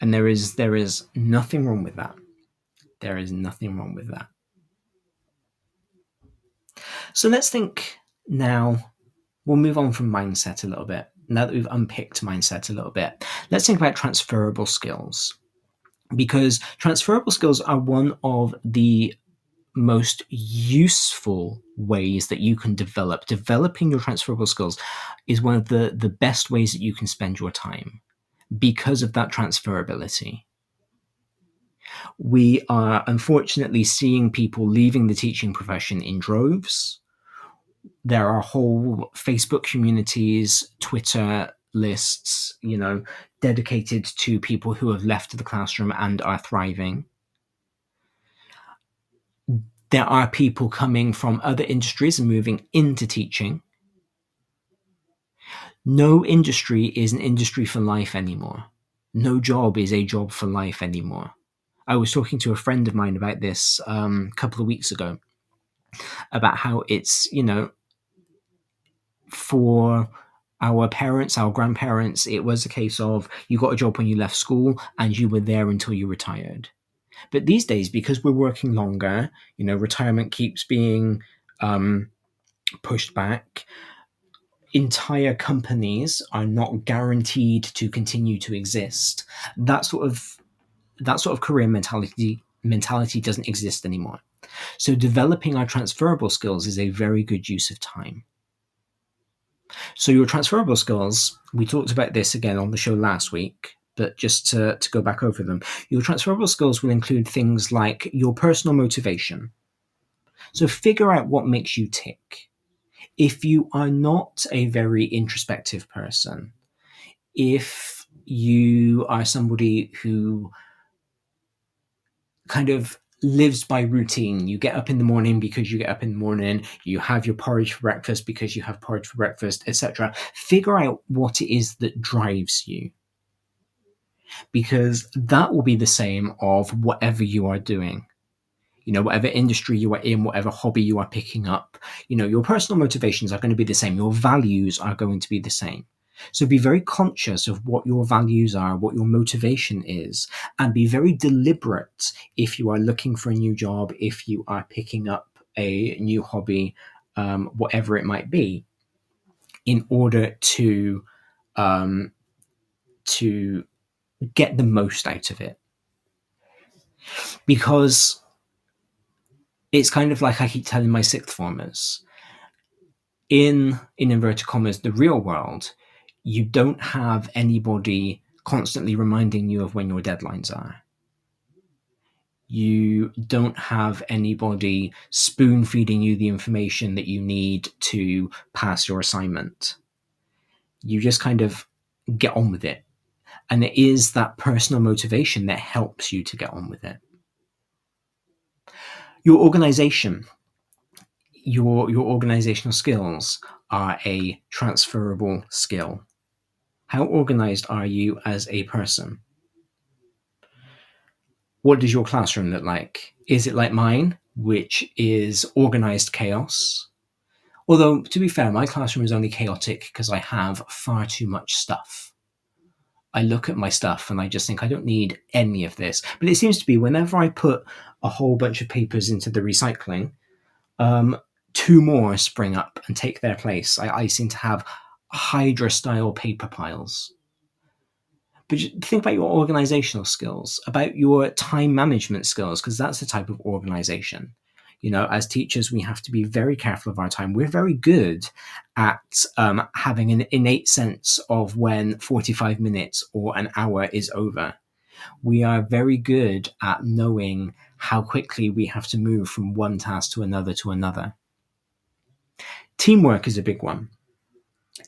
[SPEAKER 2] And there is there is nothing wrong with that. There is nothing wrong with that. So let's think now we'll move on from mindset a little bit. Now that we've unpicked mindset a little bit, let's think about transferable skills. Because transferable skills are one of the most useful ways that you can develop. Developing your transferable skills is one of the the best ways that you can spend your time because of that transferability. We are unfortunately seeing people leaving the teaching profession in droves. There are whole facebook communities twitter lists you know dedicated to people who have left the classroom and are thriving there are people coming from other industries and moving into teaching. No industry is an industry for life anymore. No job is a job for life anymore. I was talking to a friend of mine about this um, a couple of weeks ago about how it's, you know, for our parents, our grandparents, it was a case of you got a job when you left school and you were there until you retired. But these days, because we're working longer, you know, retirement keeps being um, pushed back. Entire companies are not guaranteed to continue to exist. That sort of that sort of career mentality mentality doesn't exist anymore. So developing our transferable skills is a very good use of time. So your transferable skills, we talked about this again on the show last week but just to, to go back over them, your transferable skills will include things like your personal motivation. So figure out what makes you tick. If you are not a very introspective person, if you are somebody who kind of lives by routine. You get up in the morning because you get up in the morning, you have your porridge for breakfast because you have porridge for breakfast, etc. Figure out what it is that drives you because that will be the same of whatever you are doing. You know whatever industry you are in whatever hobby you are picking up you know your personal motivations are going to be the same. Your values are going to be the same. So be very conscious of what your values are what your motivation is and be very deliberate if you are looking for a new job if you are picking up a new hobby um, whatever it might be in order to um, to get the most out of it. Because it's kind of like I keep telling my sixth formers in, in inverted commas, the real world, you don't have anybody constantly reminding you of when your deadlines are. You don't have anybody spoon feeding you the information that you need to pass your assignment. You just kind of get on with it and it is that personal motivation that helps you to get on with it. Your organization, your, your organizational skills are a transferable skill. How organized are you as a person? What does your classroom look like? Is it like mine, which is organized chaos? Although, to be fair, my classroom is only chaotic because I have far too much stuff. I look at my stuff and I just think I don't need any of this. But it seems to be whenever I put a whole bunch of papers into the recycling, um, two more spring up and take their place. I, I seem to have Hydra style paper piles. But think about your organizational skills, about your time management skills, because that's the type of organization. You know, as teachers, we have to be very careful of our time. We're very good at um, having an innate sense of when 45 minutes or an hour is over. We are very good at knowing how quickly we have to move from one task to another to another. Teamwork is a big one.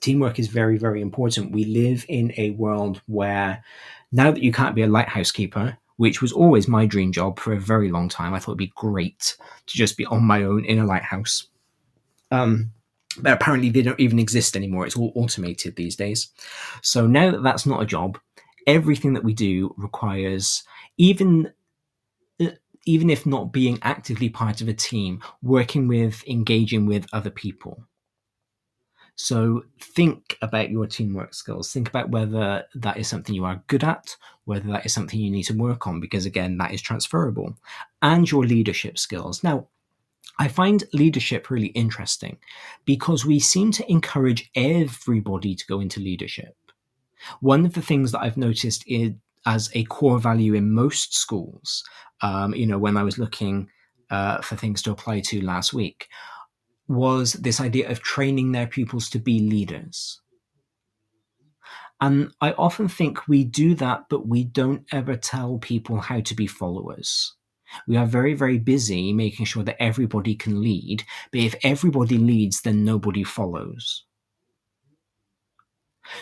[SPEAKER 2] Teamwork is very, very important. We live in a world where now that you can't be a lighthouse keeper, which was always my dream job for a very long time, I thought it'd be great to just be on my own in a lighthouse. Um, but apparently they don't even exist anymore. It's all automated these days. So now that that's not a job, everything that we do requires even uh, even if not being actively part of a team, working with, engaging with other people. So think about your teamwork skills. Think about whether that is something you are good at, whether that is something you need to work on, because again, that is transferable, and your leadership skills. Now, I find leadership really interesting because we seem to encourage everybody to go into leadership. One of the things that I've noticed is as a core value in most schools, um, you know, when I was looking uh, for things to apply to last week, was this idea of training their pupils to be leaders. And I often think we do that, but we don't ever tell people how to be followers. We are very, very busy making sure that everybody can lead, but if everybody leads, then nobody follows.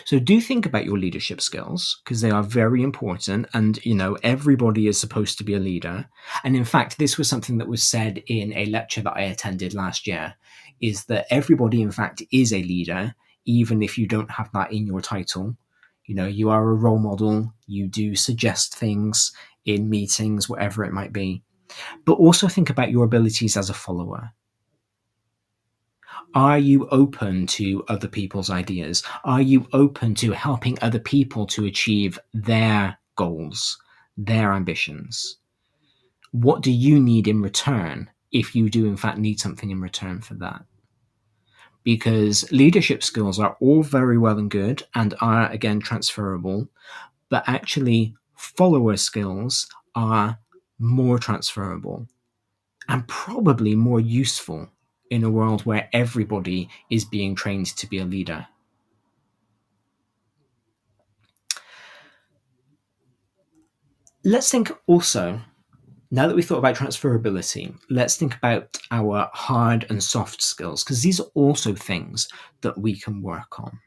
[SPEAKER 2] So do think about your leadership skills because they are very important and you know everybody is supposed to be a leader. And in fact this was something that was said in a lecture that I attended last year is that everybody in fact is a leader even if you don't have that in your title. You know, you are a role model, you do suggest things in meetings whatever it might be. But also think about your abilities as a follower are you open to other people's ideas? Are you open to helping other people to achieve their goals, their ambitions? What do you need in return if you do, in fact, need something in return for that? Because leadership skills are all very well and good and are, again, transferable, but actually, follower skills are more transferable and probably more useful in a world where everybody is being trained to be a leader. Let's think also, now that we've thought about transferability, let's think about our hard and soft skills, because these are also things that we can work on.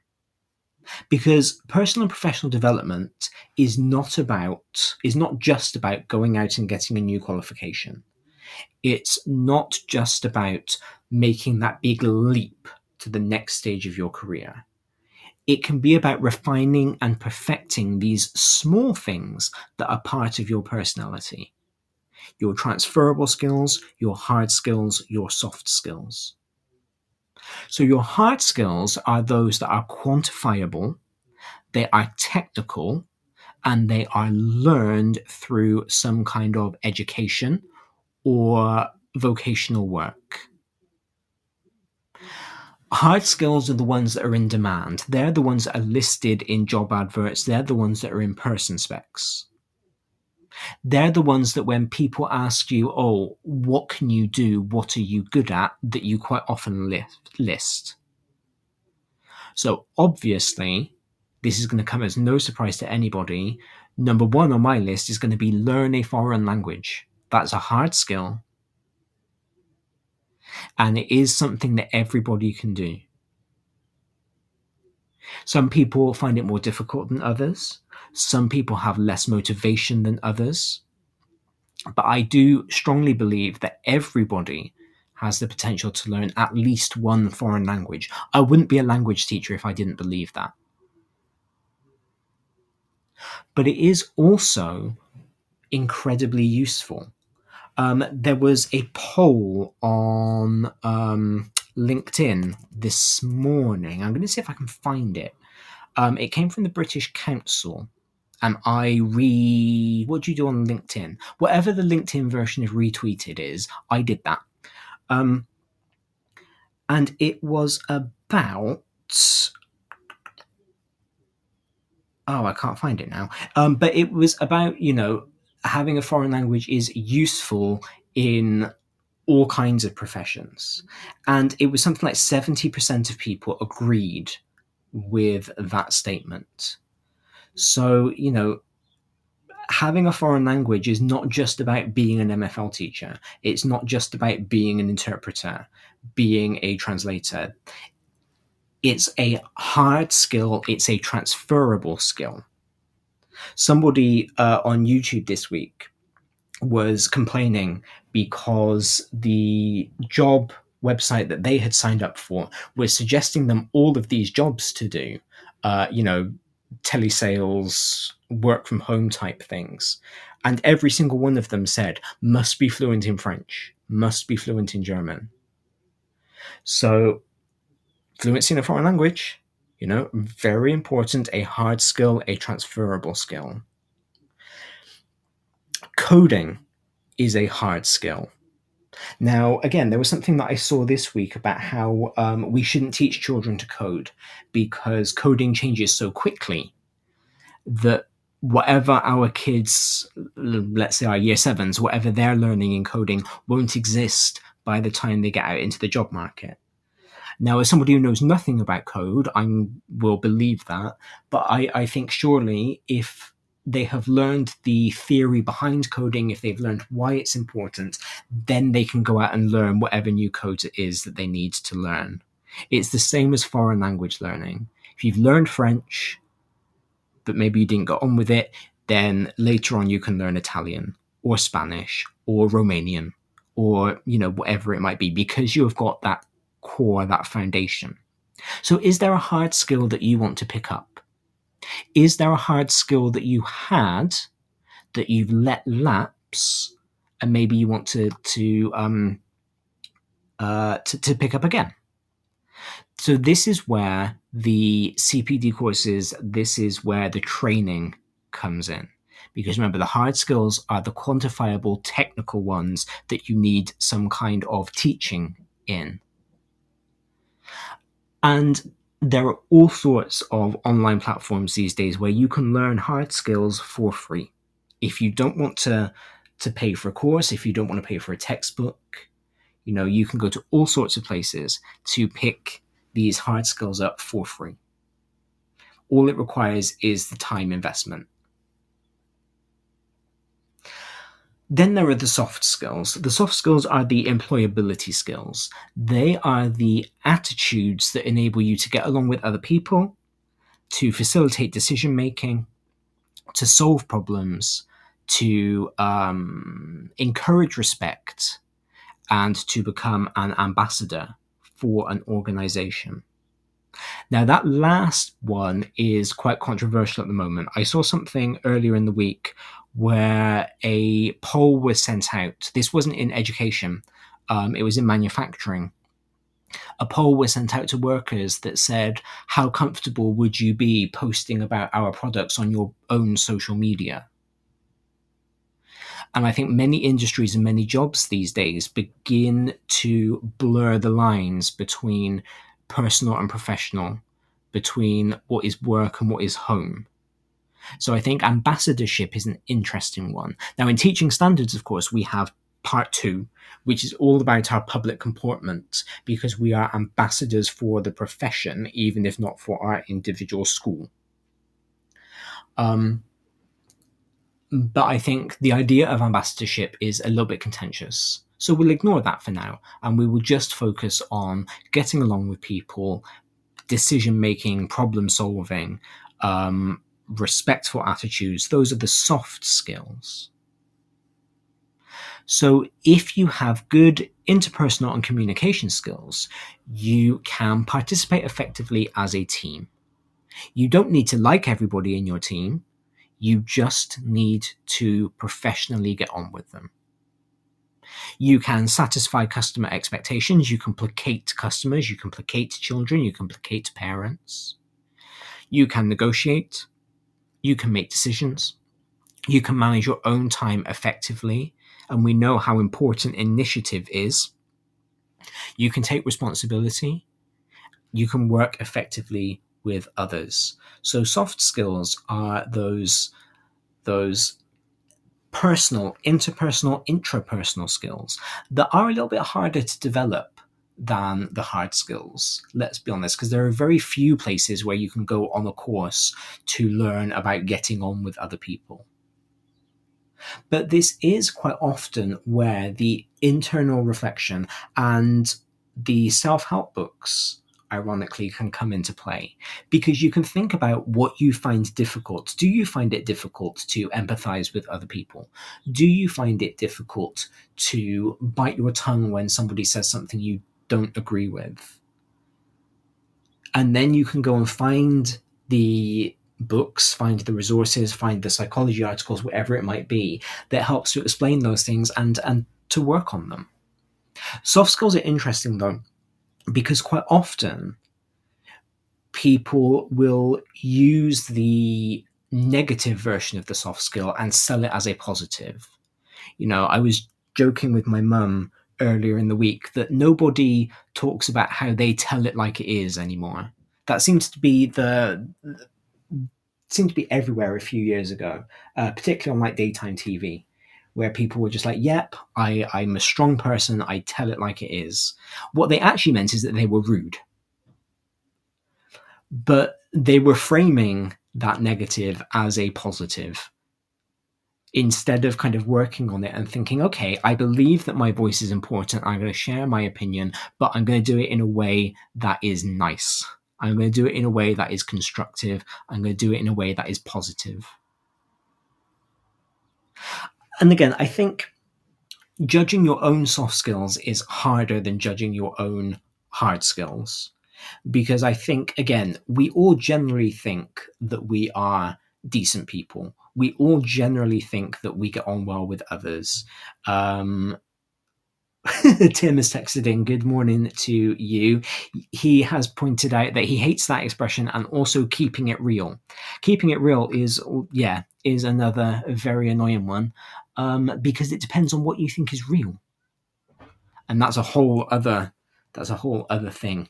[SPEAKER 2] Because personal and professional development is not about, is not just about going out and getting a new qualification. It's not just about making that big leap to the next stage of your career. It can be about refining and perfecting these small things that are part of your personality your transferable skills, your hard skills, your soft skills. So, your hard skills are those that are quantifiable, they are technical, and they are learned through some kind of education or vocational work. Hard skills are the ones that are in demand. They're the ones that are listed in job adverts. They're the ones that are in person specs. They're the ones that when people ask you, oh, what can you do? What are you good at? That you quite often list. So obviously, this is going to come as no surprise to anybody. Number one on my list is going to be learn a foreign language. That's a hard skill and it is something that everybody can do. Some people find it more difficult than others. Some people have less motivation than others. But I do strongly believe that everybody has the potential to learn at least one foreign language. I wouldn't be a language teacher if I didn't believe that. But it is also incredibly useful um, there was a poll on um, LinkedIn this morning. I'm going to see if I can find it. Um, it came from the British Council. And I re what do you do on LinkedIn? Whatever the LinkedIn version of retweeted is, I did that. Um, and it was about oh i can't find it now um, but it was about you know having a foreign language is useful in all kinds of professions. And it was something like 70% of people agreed with that statement. So you know having a foreign language is not just about being an mfl teacher. It's not just about being an interpreter being a translator. It's a hard skill, it's a transferable skill. Somebody uh, on YouTube this week was complaining because the job website that they had signed up for was suggesting them all of these jobs to do, uh, you know, telesales, work from home type things. And every single one of them said, must be fluent in French, must be fluent in German. So fluency in a foreign language, you know, very important, a hard skill, a transferable skill. Coding is a hard skill. Now, again, there was something that I saw this week about how um, we shouldn't teach children to code because coding changes so quickly that whatever our kids, let's say our year sevens, whatever they're learning in coding, won't exist by the time they get out into the job market. Now, as somebody who knows nothing about code, I will believe that. But I, I think surely if they have learned the theory behind coding, if they've learned why it's important, then they can go out and learn whatever new code it is that they need to learn. It's the same as foreign language learning. If you've learned French, but maybe you didn't get on with it, then later on you can learn Italian or Spanish or Romanian or you know whatever it might be because you have got that core, that foundation. So, is there a hard skill that you want to pick up? Is there a hard skill that you had that you've let lapse, and maybe you want to to um, uh, to, to pick up again? So, this is where the CPD courses, this is where the training comes in. Because remember, the hard skills are the quantifiable technical ones that you need some kind of teaching in. And there are all sorts of online platforms these days where you can learn hard skills for free. If you don't want to to pay for a course, if you don't want to pay for a textbook, you know, you can go to all sorts of places to pick these hard skills up for free. All it requires is the time investment. Then there are the soft skills. The soft skills are the employability skills. They are the attitudes that enable you to get along with other people, to facilitate decision making, to solve problems, to um, encourage respect, and to become an ambassador for an organization. Now, that last one is quite controversial at the moment. I saw something earlier in the week where a poll was sent out. This wasn't in education, um, it was in manufacturing. A poll was sent out to workers that said, How comfortable would you be posting about our products on your own social media? And I think many industries and many jobs these days begin to blur the lines between personal and professional, between what is work and what is home. So I think ambassadorship is an interesting one. Now, in teaching standards, of course, we have part two, which is all about our public comportment because we are ambassadors for the profession, even if not for our individual school. Um, but I think the idea of ambassadorship is a little bit contentious. So we'll ignore that for now and we will just focus on getting along with people, decision making, problem solving, um, respectful attitudes. Those are the soft skills. So if you have good interpersonal and communication skills, you can participate effectively as a team. You don't need to like everybody in your team. You just need to professionally get on with them. You can satisfy customer expectations. You can placate customers. You can placate children. You can placate parents. You can negotiate. You can make decisions. You can manage your own time effectively. And we know how important initiative is. You can take responsibility. You can work effectively with others. So soft skills are those those personal, interpersonal, intrapersonal skills that are a little bit harder to develop than the hard skills. Let's be honest, because there are very few places where you can go on a course to learn about getting on with other people. But this is quite often where the internal reflection and the self help books ironically can come into play because you can think about what you find difficult. Do you find it difficult to empathize with other people? Do you find it difficult to bite your tongue when somebody says something you don't agree with? And then you can go and find the books, find the resources, find the psychology articles, whatever it might be, that helps to explain those things and and to work on them. Soft skills are interesting though because quite often people will use the negative version of the soft skill and sell it as a positive. You know, I was joking with my mum earlier in the week that nobody talks about how they tell it like it is anymore. That seems to be the seemed to be everywhere a few years ago, uh, particularly on like daytime TV where people were just like, yep, I, I'm a strong person, I tell it like it is. What they actually meant is that they were rude. But they were framing that negative as a positive instead of kind of working on it and thinking, okay, I believe that my voice is important. I'm going to share my opinion, but I'm going to do it in a way that is nice. I'm going to do it in a way that is constructive. I'm going to do it in a way that is positive and again, I think judging your own soft skills is harder than judging your own hard skills. Because I think, again, we all generally think that we are decent people. We all generally think that we get on well with others. Um, Tim has texted in, Good morning to you. He has pointed out that he hates that expression and also keeping it real. Keeping it real is, yeah, is another very annoying one um, because it depends on what you think is real, and that's a whole other that's a whole other thing.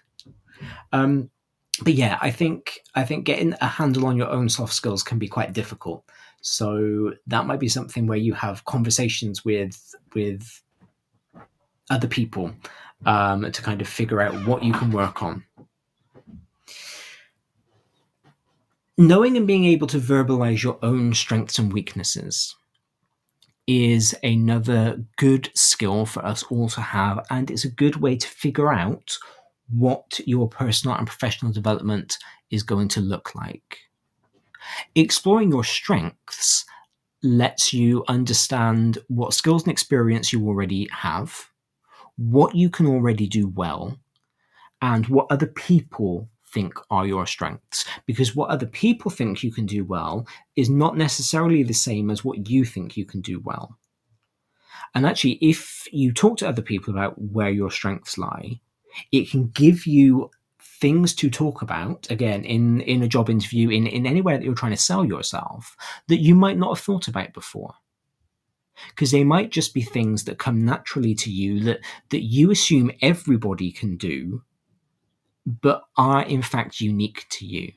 [SPEAKER 2] Um, but yeah, I think I think getting a handle on your own soft skills can be quite difficult. So that might be something where you have conversations with with other people um, to kind of figure out what you can work on. Knowing and being able to verbalize your own strengths and weaknesses is another good skill for us all to have, and it's a good way to figure out what your personal and professional development is going to look like. Exploring your strengths lets you understand what skills and experience you already have, what you can already do well, and what other people think are your strengths. Because what other people think you can do well is not necessarily the same as what you think you can do well. And actually, if you talk to other people about where your strengths lie, it can give you things to talk about again in in a job interview in in anywhere that you're trying to sell yourself that you might not have thought about before because they might just be things that come naturally to you that that you assume everybody can do but are in fact unique to you.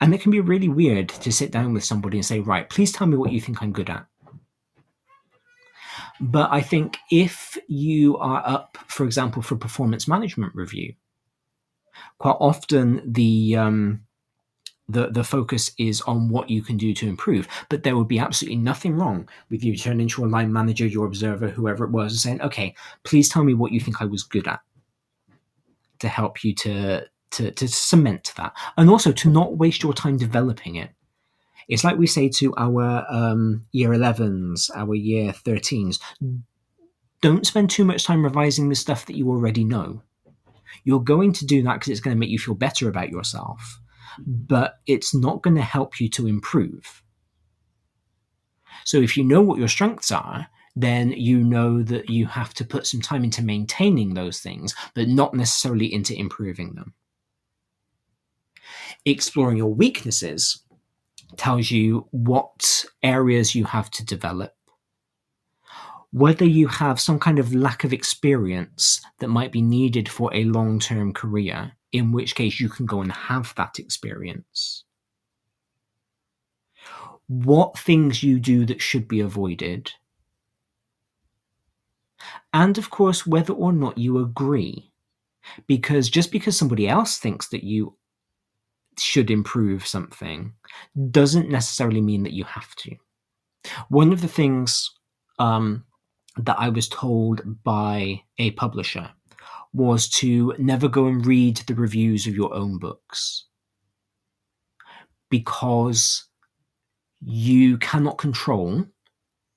[SPEAKER 2] And it can be really weird to sit down with somebody and say, right, please tell me what you think I'm good at. But I think if you are up, for example, for performance management review, quite often the um, the the focus is on what you can do to improve. But there would be absolutely nothing wrong with you turning to a line manager, your observer, whoever it was, and saying, "Okay, please tell me what you think I was good at." to help you to, to, to cement that and also to not waste your time developing it. It's like we say to our um, year 11s, our year 13s don't spend too much time revising the stuff that you already know. You're going to do that because it's going to make you feel better about yourself, but it's not going to help you to improve. So if you know what your strengths are, then you know that you have to put some time into maintaining those things, but not necessarily into improving them. Exploring your weaknesses tells you what areas you have to develop, whether you have some kind of lack of experience that might be needed for a long term career, in which case you can go and have that experience. What things you do that should be avoided. And of course, whether or not you agree. Because just because somebody else thinks that you should improve something doesn't necessarily mean that you have to. One of the things um, that I was told by a publisher was to never go and read the reviews of your own books because you cannot control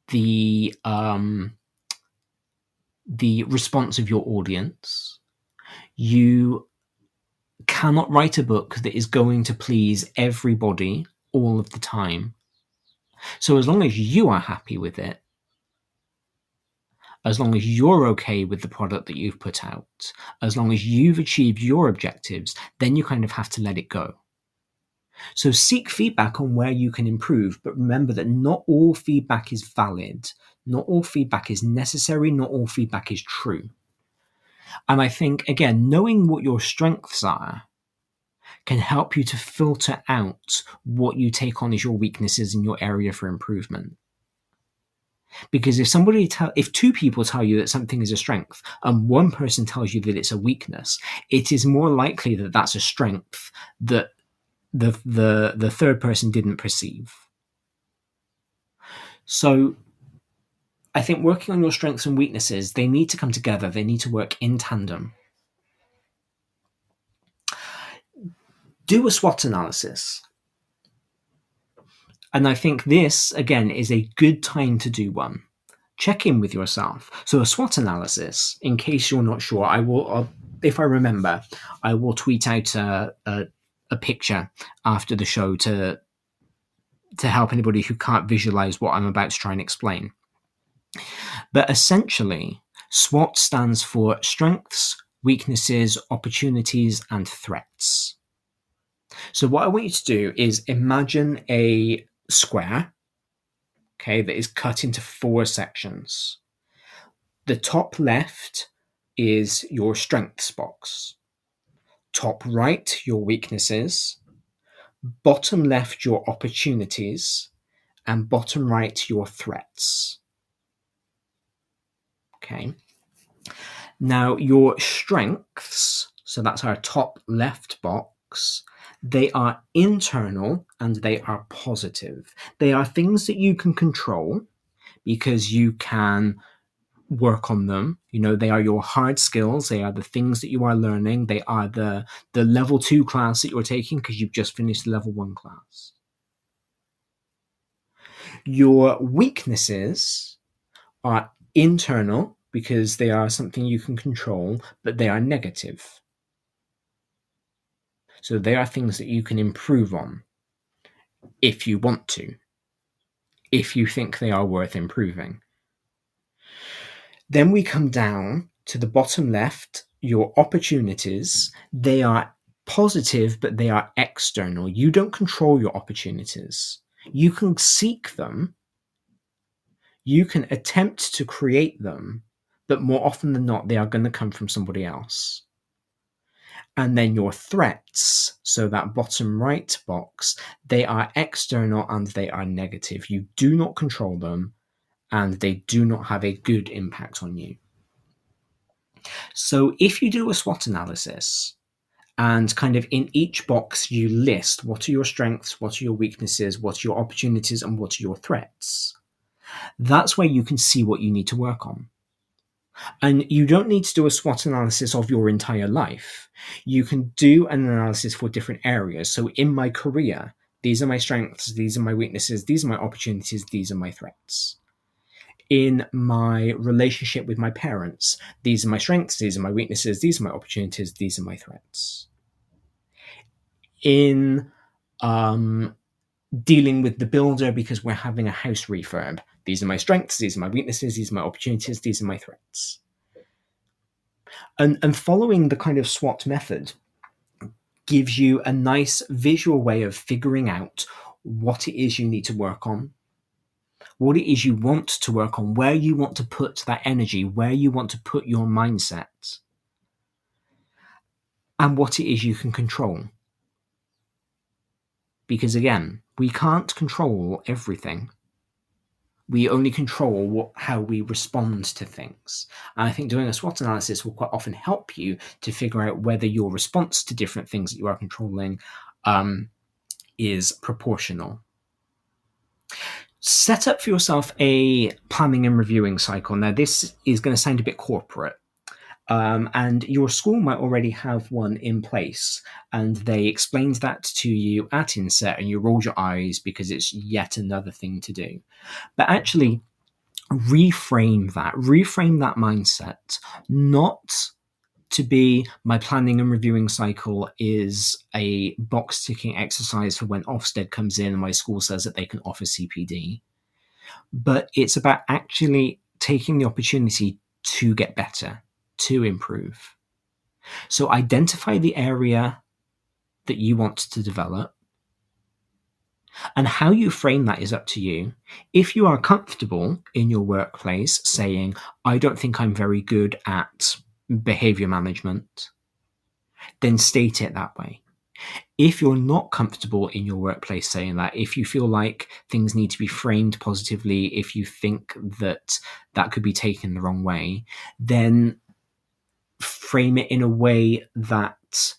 [SPEAKER 2] the um, the response of your audience. You cannot write a book that is going to please everybody all of the time. So as long as you are happy with it, as long as you're okay with the product that you've put out, as long as you've achieved your objectives, then you kind of have to let it go. So seek feedback on where you can improve, but remember that not all feedback is valid, not all feedback is necessary, not all feedback is true. And I think, again, knowing what your strengths are can help you to filter out what you take on as your weaknesses in your area for improvement. Because if somebody tell, if two people tell you that something is a strength and one person tells you that it's a weakness, it is more likely that that's a strength that the the the third person didn't perceive. So I think working on your strengths and weaknesses, they need to come together. They need to work in tandem. Do a SWOT analysis. And I think this, again, is a good time to do one. Check in with yourself. So, a SWOT analysis, in case you're not sure, I will, I'll, if I remember, I will tweet out a, a, a picture after the show to to help anybody who can't visualize what I'm about to try and explain. But essentially, SWOT stands for strengths, weaknesses, opportunities, and threats. So, what I want you to do is imagine a square, okay, that is cut into four sections. The top left is your strengths box, top right, your weaknesses, bottom left, your opportunities, and bottom right, your threats. Okay. Now, your strengths, so that's our top left box, they are internal and they are positive. They are things that you can control because you can work on them you know they are your hard skills they are the things that you are learning they are the the level 2 class that you're taking because you've just finished the level 1 class your weaknesses are internal because they are something you can control but they are negative so they are things that you can improve on if you want to, if you think they are worth improving. Then we come down to the bottom left, your opportunities. They are positive, but they are external. You don't control your opportunities. You can seek them, you can attempt to create them, but more often than not, they are going to come from somebody else and then your threats, so that bottom right box, they are external and they are negative. You do not control them and they do not have a good impact on you. So if you do a SWOT analysis and kind of in each box you list what are your strengths, what are your weaknesses, what are your opportunities, and what are your threats, that's where you can see what you need to work on. And you don't need to do a SWOT analysis of your entire life. You can do an analysis for different areas. So, in my career, these are my strengths, these are my weaknesses, these are my opportunities, these are my threats. In my relationship with my parents, these are my strengths, these are my weaknesses, these are my opportunities, these are my threats. In um, dealing with the builder because we're having a house refurb, these are my strengths, these are my weaknesses, these are my opportunities, these are my threats. And, and following the kind of SWOT method gives you a nice visual way of figuring out what it is you need to work on, what it is you want to work on, where you want to put that energy, where you want to put your mindset, and what it is you can control. Because again, we can't control everything. We only control what, how we respond to things. And I think doing a SWOT analysis will quite often help you to figure out whether your response to different things that you are controlling um, is proportional. Set up for yourself a planning and reviewing cycle. Now, this is going to sound a bit corporate, um, and your school might already have one in place, and they explained that to you at inset, and you rolled your eyes because it's yet another thing to do. But actually, reframe that, reframe that mindset, not to be my planning and reviewing cycle is a box ticking exercise for when Ofsted comes in and my school says that they can offer CPD. But it's about actually taking the opportunity to get better, to improve. So identify the area that you want to develop. And how you frame that is up to you. If you are comfortable in your workplace saying, I don't think I'm very good at behavior management, then state it that way. If you're not comfortable in your workplace saying that, if you feel like things need to be framed positively, if you think that that could be taken the wrong way, then frame it in a way that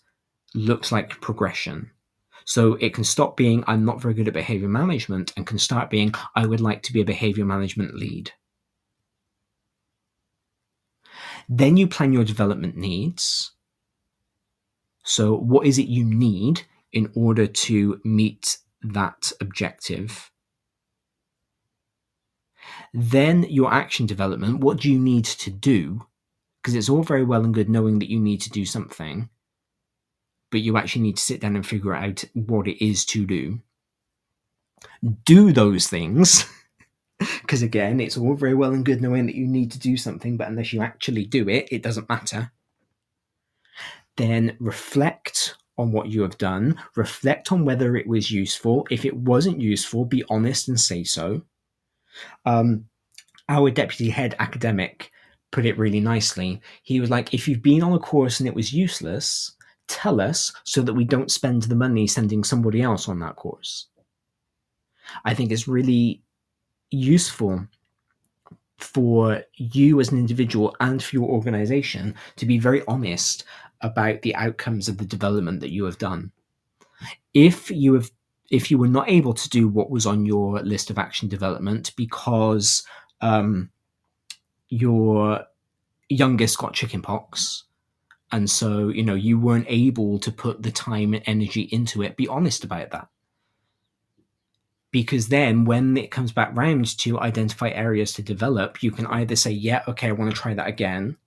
[SPEAKER 2] looks like progression. So it can stop being, I'm not very good at behavior management, and can start being, I would like to be a behavior management lead. Then you plan your development needs. So, what is it you need in order to meet that objective? Then, your action development. What do you need to do? Because it's all very well and good knowing that you need to do something, but you actually need to sit down and figure out what it is to do. Do those things. Because again, it's all very well and good knowing that you need to do something, but unless you actually do it, it doesn't matter. Then reflect on what you have done, reflect on whether it was useful. If it wasn't useful, be honest and say so. Um, our deputy head academic put it really nicely. He was like, if you've been on a course and it was useless, tell us so that we don't spend the money sending somebody else on that course. I think it's really useful for you as an individual and for your organization to be very honest about the outcomes of the development that you have done. If you have if you were not able to do what was on your list of action development because um, your youngest got chickenpox, and so you know you weren't able to put the time and energy into it, be honest about that because then when it comes back round to identify areas to develop, you can either say, yeah, okay, I want to try that again,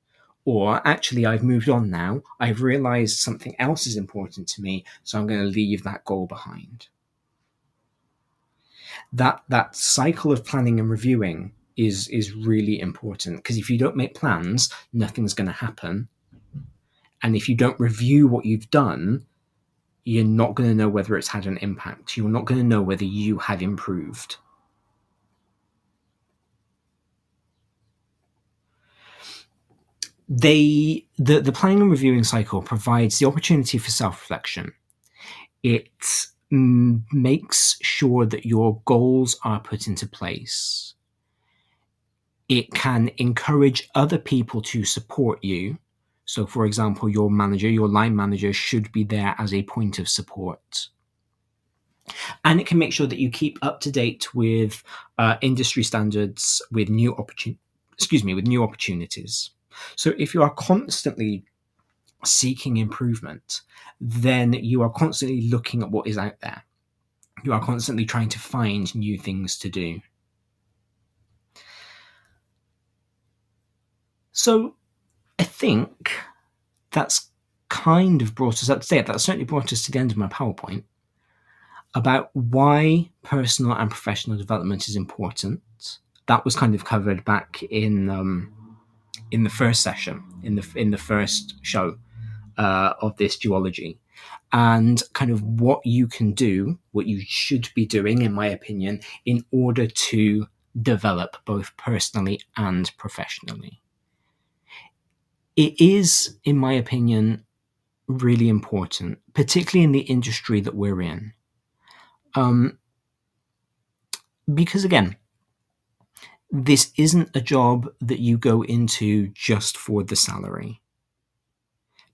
[SPEAKER 2] or actually, I've moved on now. I've realized something else is important to me, so I'm going to leave that goal behind. That that cycle of planning and reviewing is is really important because if you don't make plans, nothing's going to happen. And if you don't review what you've done, you're not going to know whether it's had an impact. You're not going to know whether you have improved. They the, the planning and reviewing cycle provides the opportunity for self-reflection. It makes sure that your goals are put into place. It can encourage other people to support you so, for example, your manager, your line manager should be there as a point of support. And it can make sure that you keep up to date with uh, industry standards, with new opportun- excuse me, with new opportunities. So, if you are constantly seeking improvement, then you are constantly looking at what is out there. You are constantly trying to find new things to do. So, I think that's kind of brought us up to date. That certainly brought us to the end of my PowerPoint about why personal and professional development is important. That was kind of covered back in um, in the first session, in the in the first show uh, of this duology, and kind of what you can do, what you should be doing, in my opinion, in order to develop both personally and professionally. It is, in my opinion, really important, particularly in the industry that we're in. Um, because again, this isn't a job that you go into just for the salary.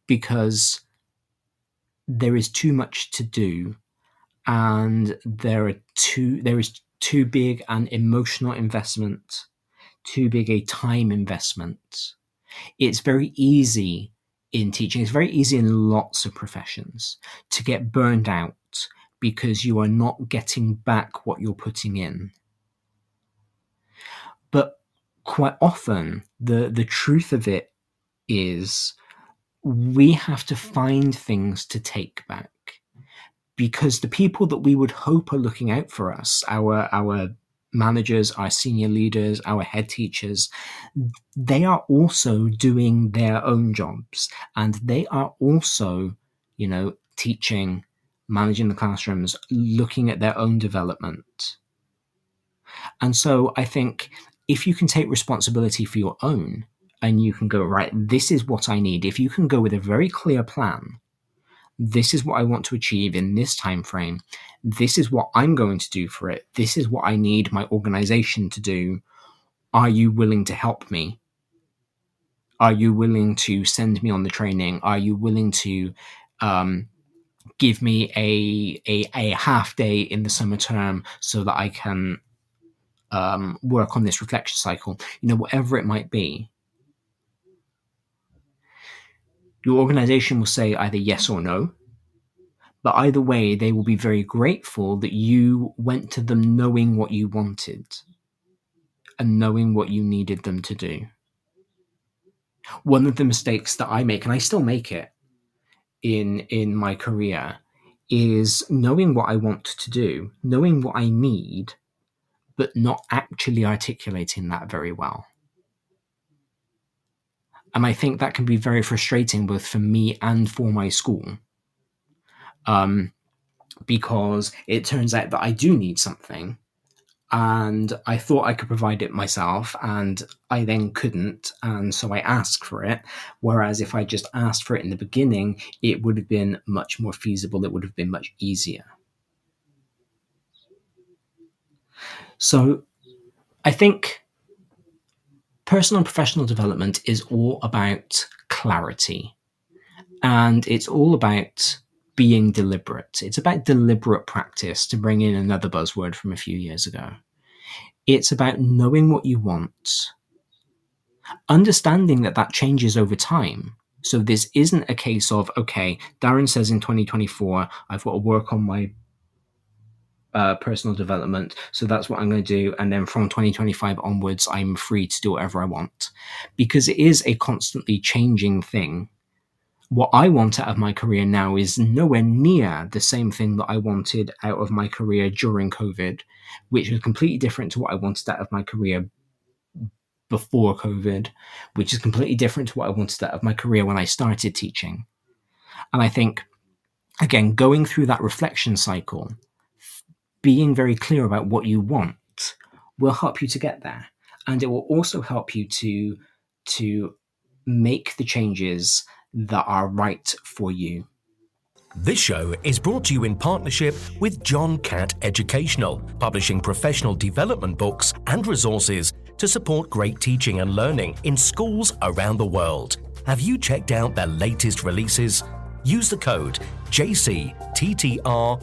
[SPEAKER 2] Because there is too much to do and there are too there is too big an emotional investment, too big a time investment. It's very easy in teaching, it's very easy in lots of professions to get burned out because you are not getting back what you're putting in. But quite often, the, the truth of it is we have to find things to take back because the people that we would hope are looking out for us, our our managers, our senior leaders, our head teachers, they are also doing their own jobs and they are also, you know, teaching, managing the classrooms, looking at their own development. And so I think if you can take responsibility for your own and you can go, right, this is what I need, if you can go with a very clear plan this is what I want to achieve in this time frame. This is what I'm going to do for it. This is what I need my organization to do. Are you willing to help me? Are you willing to send me on the training? Are you willing to um, give me a, a, a half day in the summer term so that I can um, work on this reflection cycle? You know, whatever it might be Your organization will say either yes or no. But either way, they will be very grateful that you went to them knowing what you wanted and knowing what you needed them to do. One of the mistakes that I make, and I still make it in in my career, is knowing what I want to do, knowing what I need, but not actually articulating that very well. And I think that can be very frustrating both for me and for my school. Um, because it turns out that I do need something and I thought I could provide it myself, and I then couldn't, and so I asked for it. Whereas if I just asked for it in the beginning, it would have been much more feasible, it would have been much easier. So I think personal and professional development is all about clarity and it's all about being deliberate. It's about deliberate practice, to bring in another buzzword from a few years ago. It's about knowing what you want, understanding that that changes over time. So this isn't a case of, okay, Darren says in 2024, I've got to work on my uh, personal development. So that's what I'm going to do. And then from 2025 onwards, I'm free to do whatever I want because it is a constantly changing thing. What I want out of my career now is nowhere near the same thing that I wanted out of my career during COVID, which was completely different to what I wanted out of my career before COVID, which is completely different to what I wanted out of my career when I started teaching. And I think, again, going through that reflection cycle being very clear about what you want will help you to get there and it will also help you to to make the changes that are right for you
[SPEAKER 3] this show is brought to you in partnership with John Catt Educational, publishing professional development books and resources to support great teaching and learning in schools around the world. Have you checked out their latest releases? Use the code JCTTR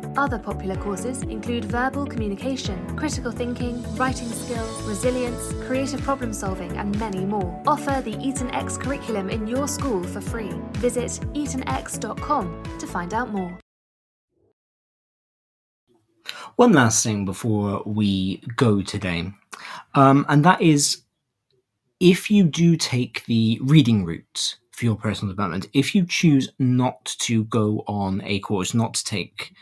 [SPEAKER 5] Other popular courses include verbal communication, critical thinking, writing skills, resilience, creative problem solving, and many more. Offer the EtonX curriculum in your school for free. Visit etonx.com to find out more.
[SPEAKER 2] One last thing before we go today, um, and that is if you do take the reading route for your personal development, if you choose not to go on a course, not to take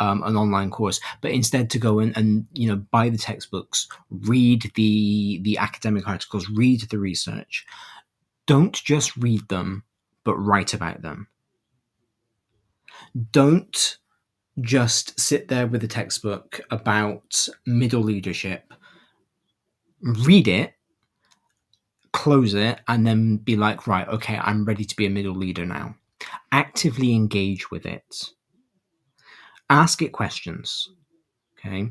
[SPEAKER 2] um, an online course, but instead to go in and you know buy the textbooks, read the the academic articles, read the research. Don't just read them, but write about them. Don't just sit there with a textbook about middle leadership, read it, close it, and then be like, right, okay, I'm ready to be a middle leader now. Actively engage with it. Ask it questions. Okay.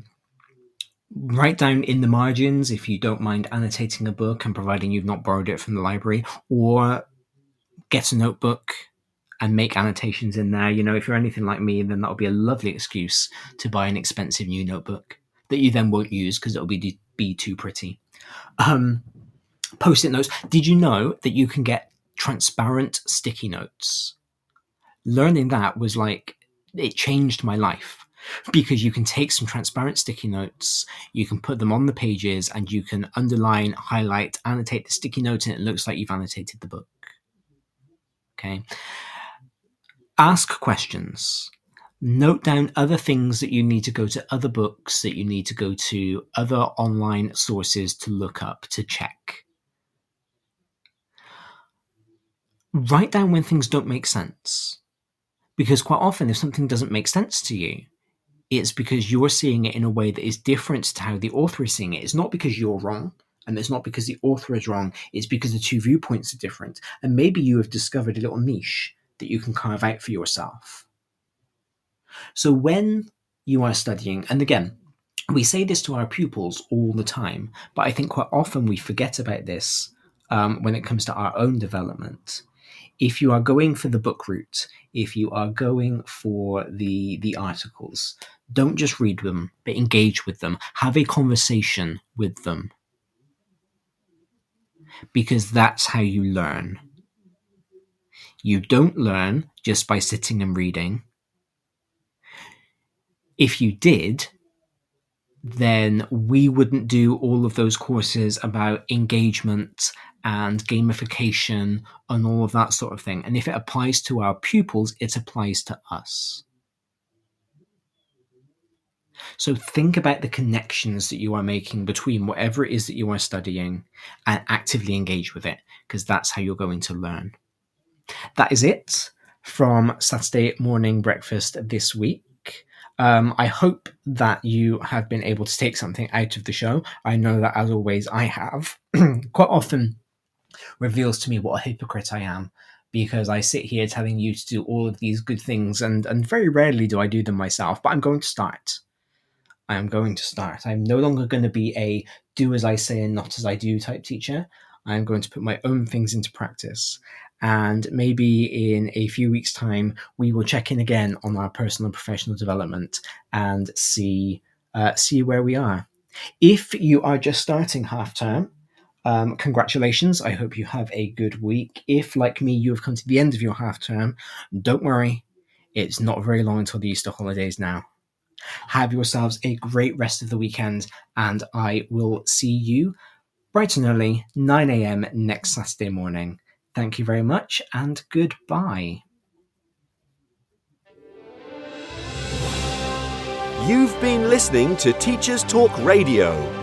[SPEAKER 2] Write down in the margins if you don't mind annotating a book and providing you've not borrowed it from the library, or get a notebook and make annotations in there. You know, if you're anything like me, then that'll be a lovely excuse to buy an expensive new notebook that you then won't use because it'll be be too pretty. Um, Post-it notes. Did you know that you can get transparent sticky notes? Learning that was like it changed my life. Because you can take some transparent sticky notes, you can put them on the pages, and you can underline, highlight, annotate the sticky note, and it looks like you've annotated the book. Okay? Ask questions. Note down other things that you need to go to other books that you need to go to other online sources to look up to check. Write down when things don't make sense because quite often if something doesn't make sense to you it's because you're seeing it in a way that is different to how the author is seeing it it's not because you're wrong and it's not because the author is wrong it's because the two viewpoints are different and maybe you have discovered a little niche that you can carve out for yourself. So when you are studying, and again, we say this to our pupils all the time, but I think quite often we forget about this um, when it comes to our own development. If you are going for the book route, if you are going for the the articles, don't just read them, but engage with them. Have a conversation with them. Because that's how you learn. You don't learn just by sitting and reading. If you did, then we wouldn't do all of those courses about engagement and gamification and all of that sort of thing. And if it applies to our pupils, it applies to us. So think about the connections that you are making between whatever it is that you are studying and actively engage with it, because that's how you're going to learn. That is it from Saturday morning breakfast this week. Um, I hope that you have been able to take something out of the show. I know that, as always, I have. Quite often reveals to me what a hypocrite I am because I sit here telling you to do all of these good things, and, and very rarely do I do them myself. But I'm going to start. I am going to start. I'm no longer going to be a do as I say and not as I do type teacher. I'm going to put my own things into practice and maybe in a few weeks' time, we will check in again on our personal and professional development and see uh, see where we are. If you are just starting half term, um, congratulations. I hope you have a good week. If, like me, you have come to the end of your half term, don't worry. It's not very long until the Easter holidays now. Have yourselves a great rest of the weekend, and I will see you bright and early, 9 a.m. next Saturday morning. Thank you very much and goodbye.
[SPEAKER 1] You've been listening to Teachers Talk Radio.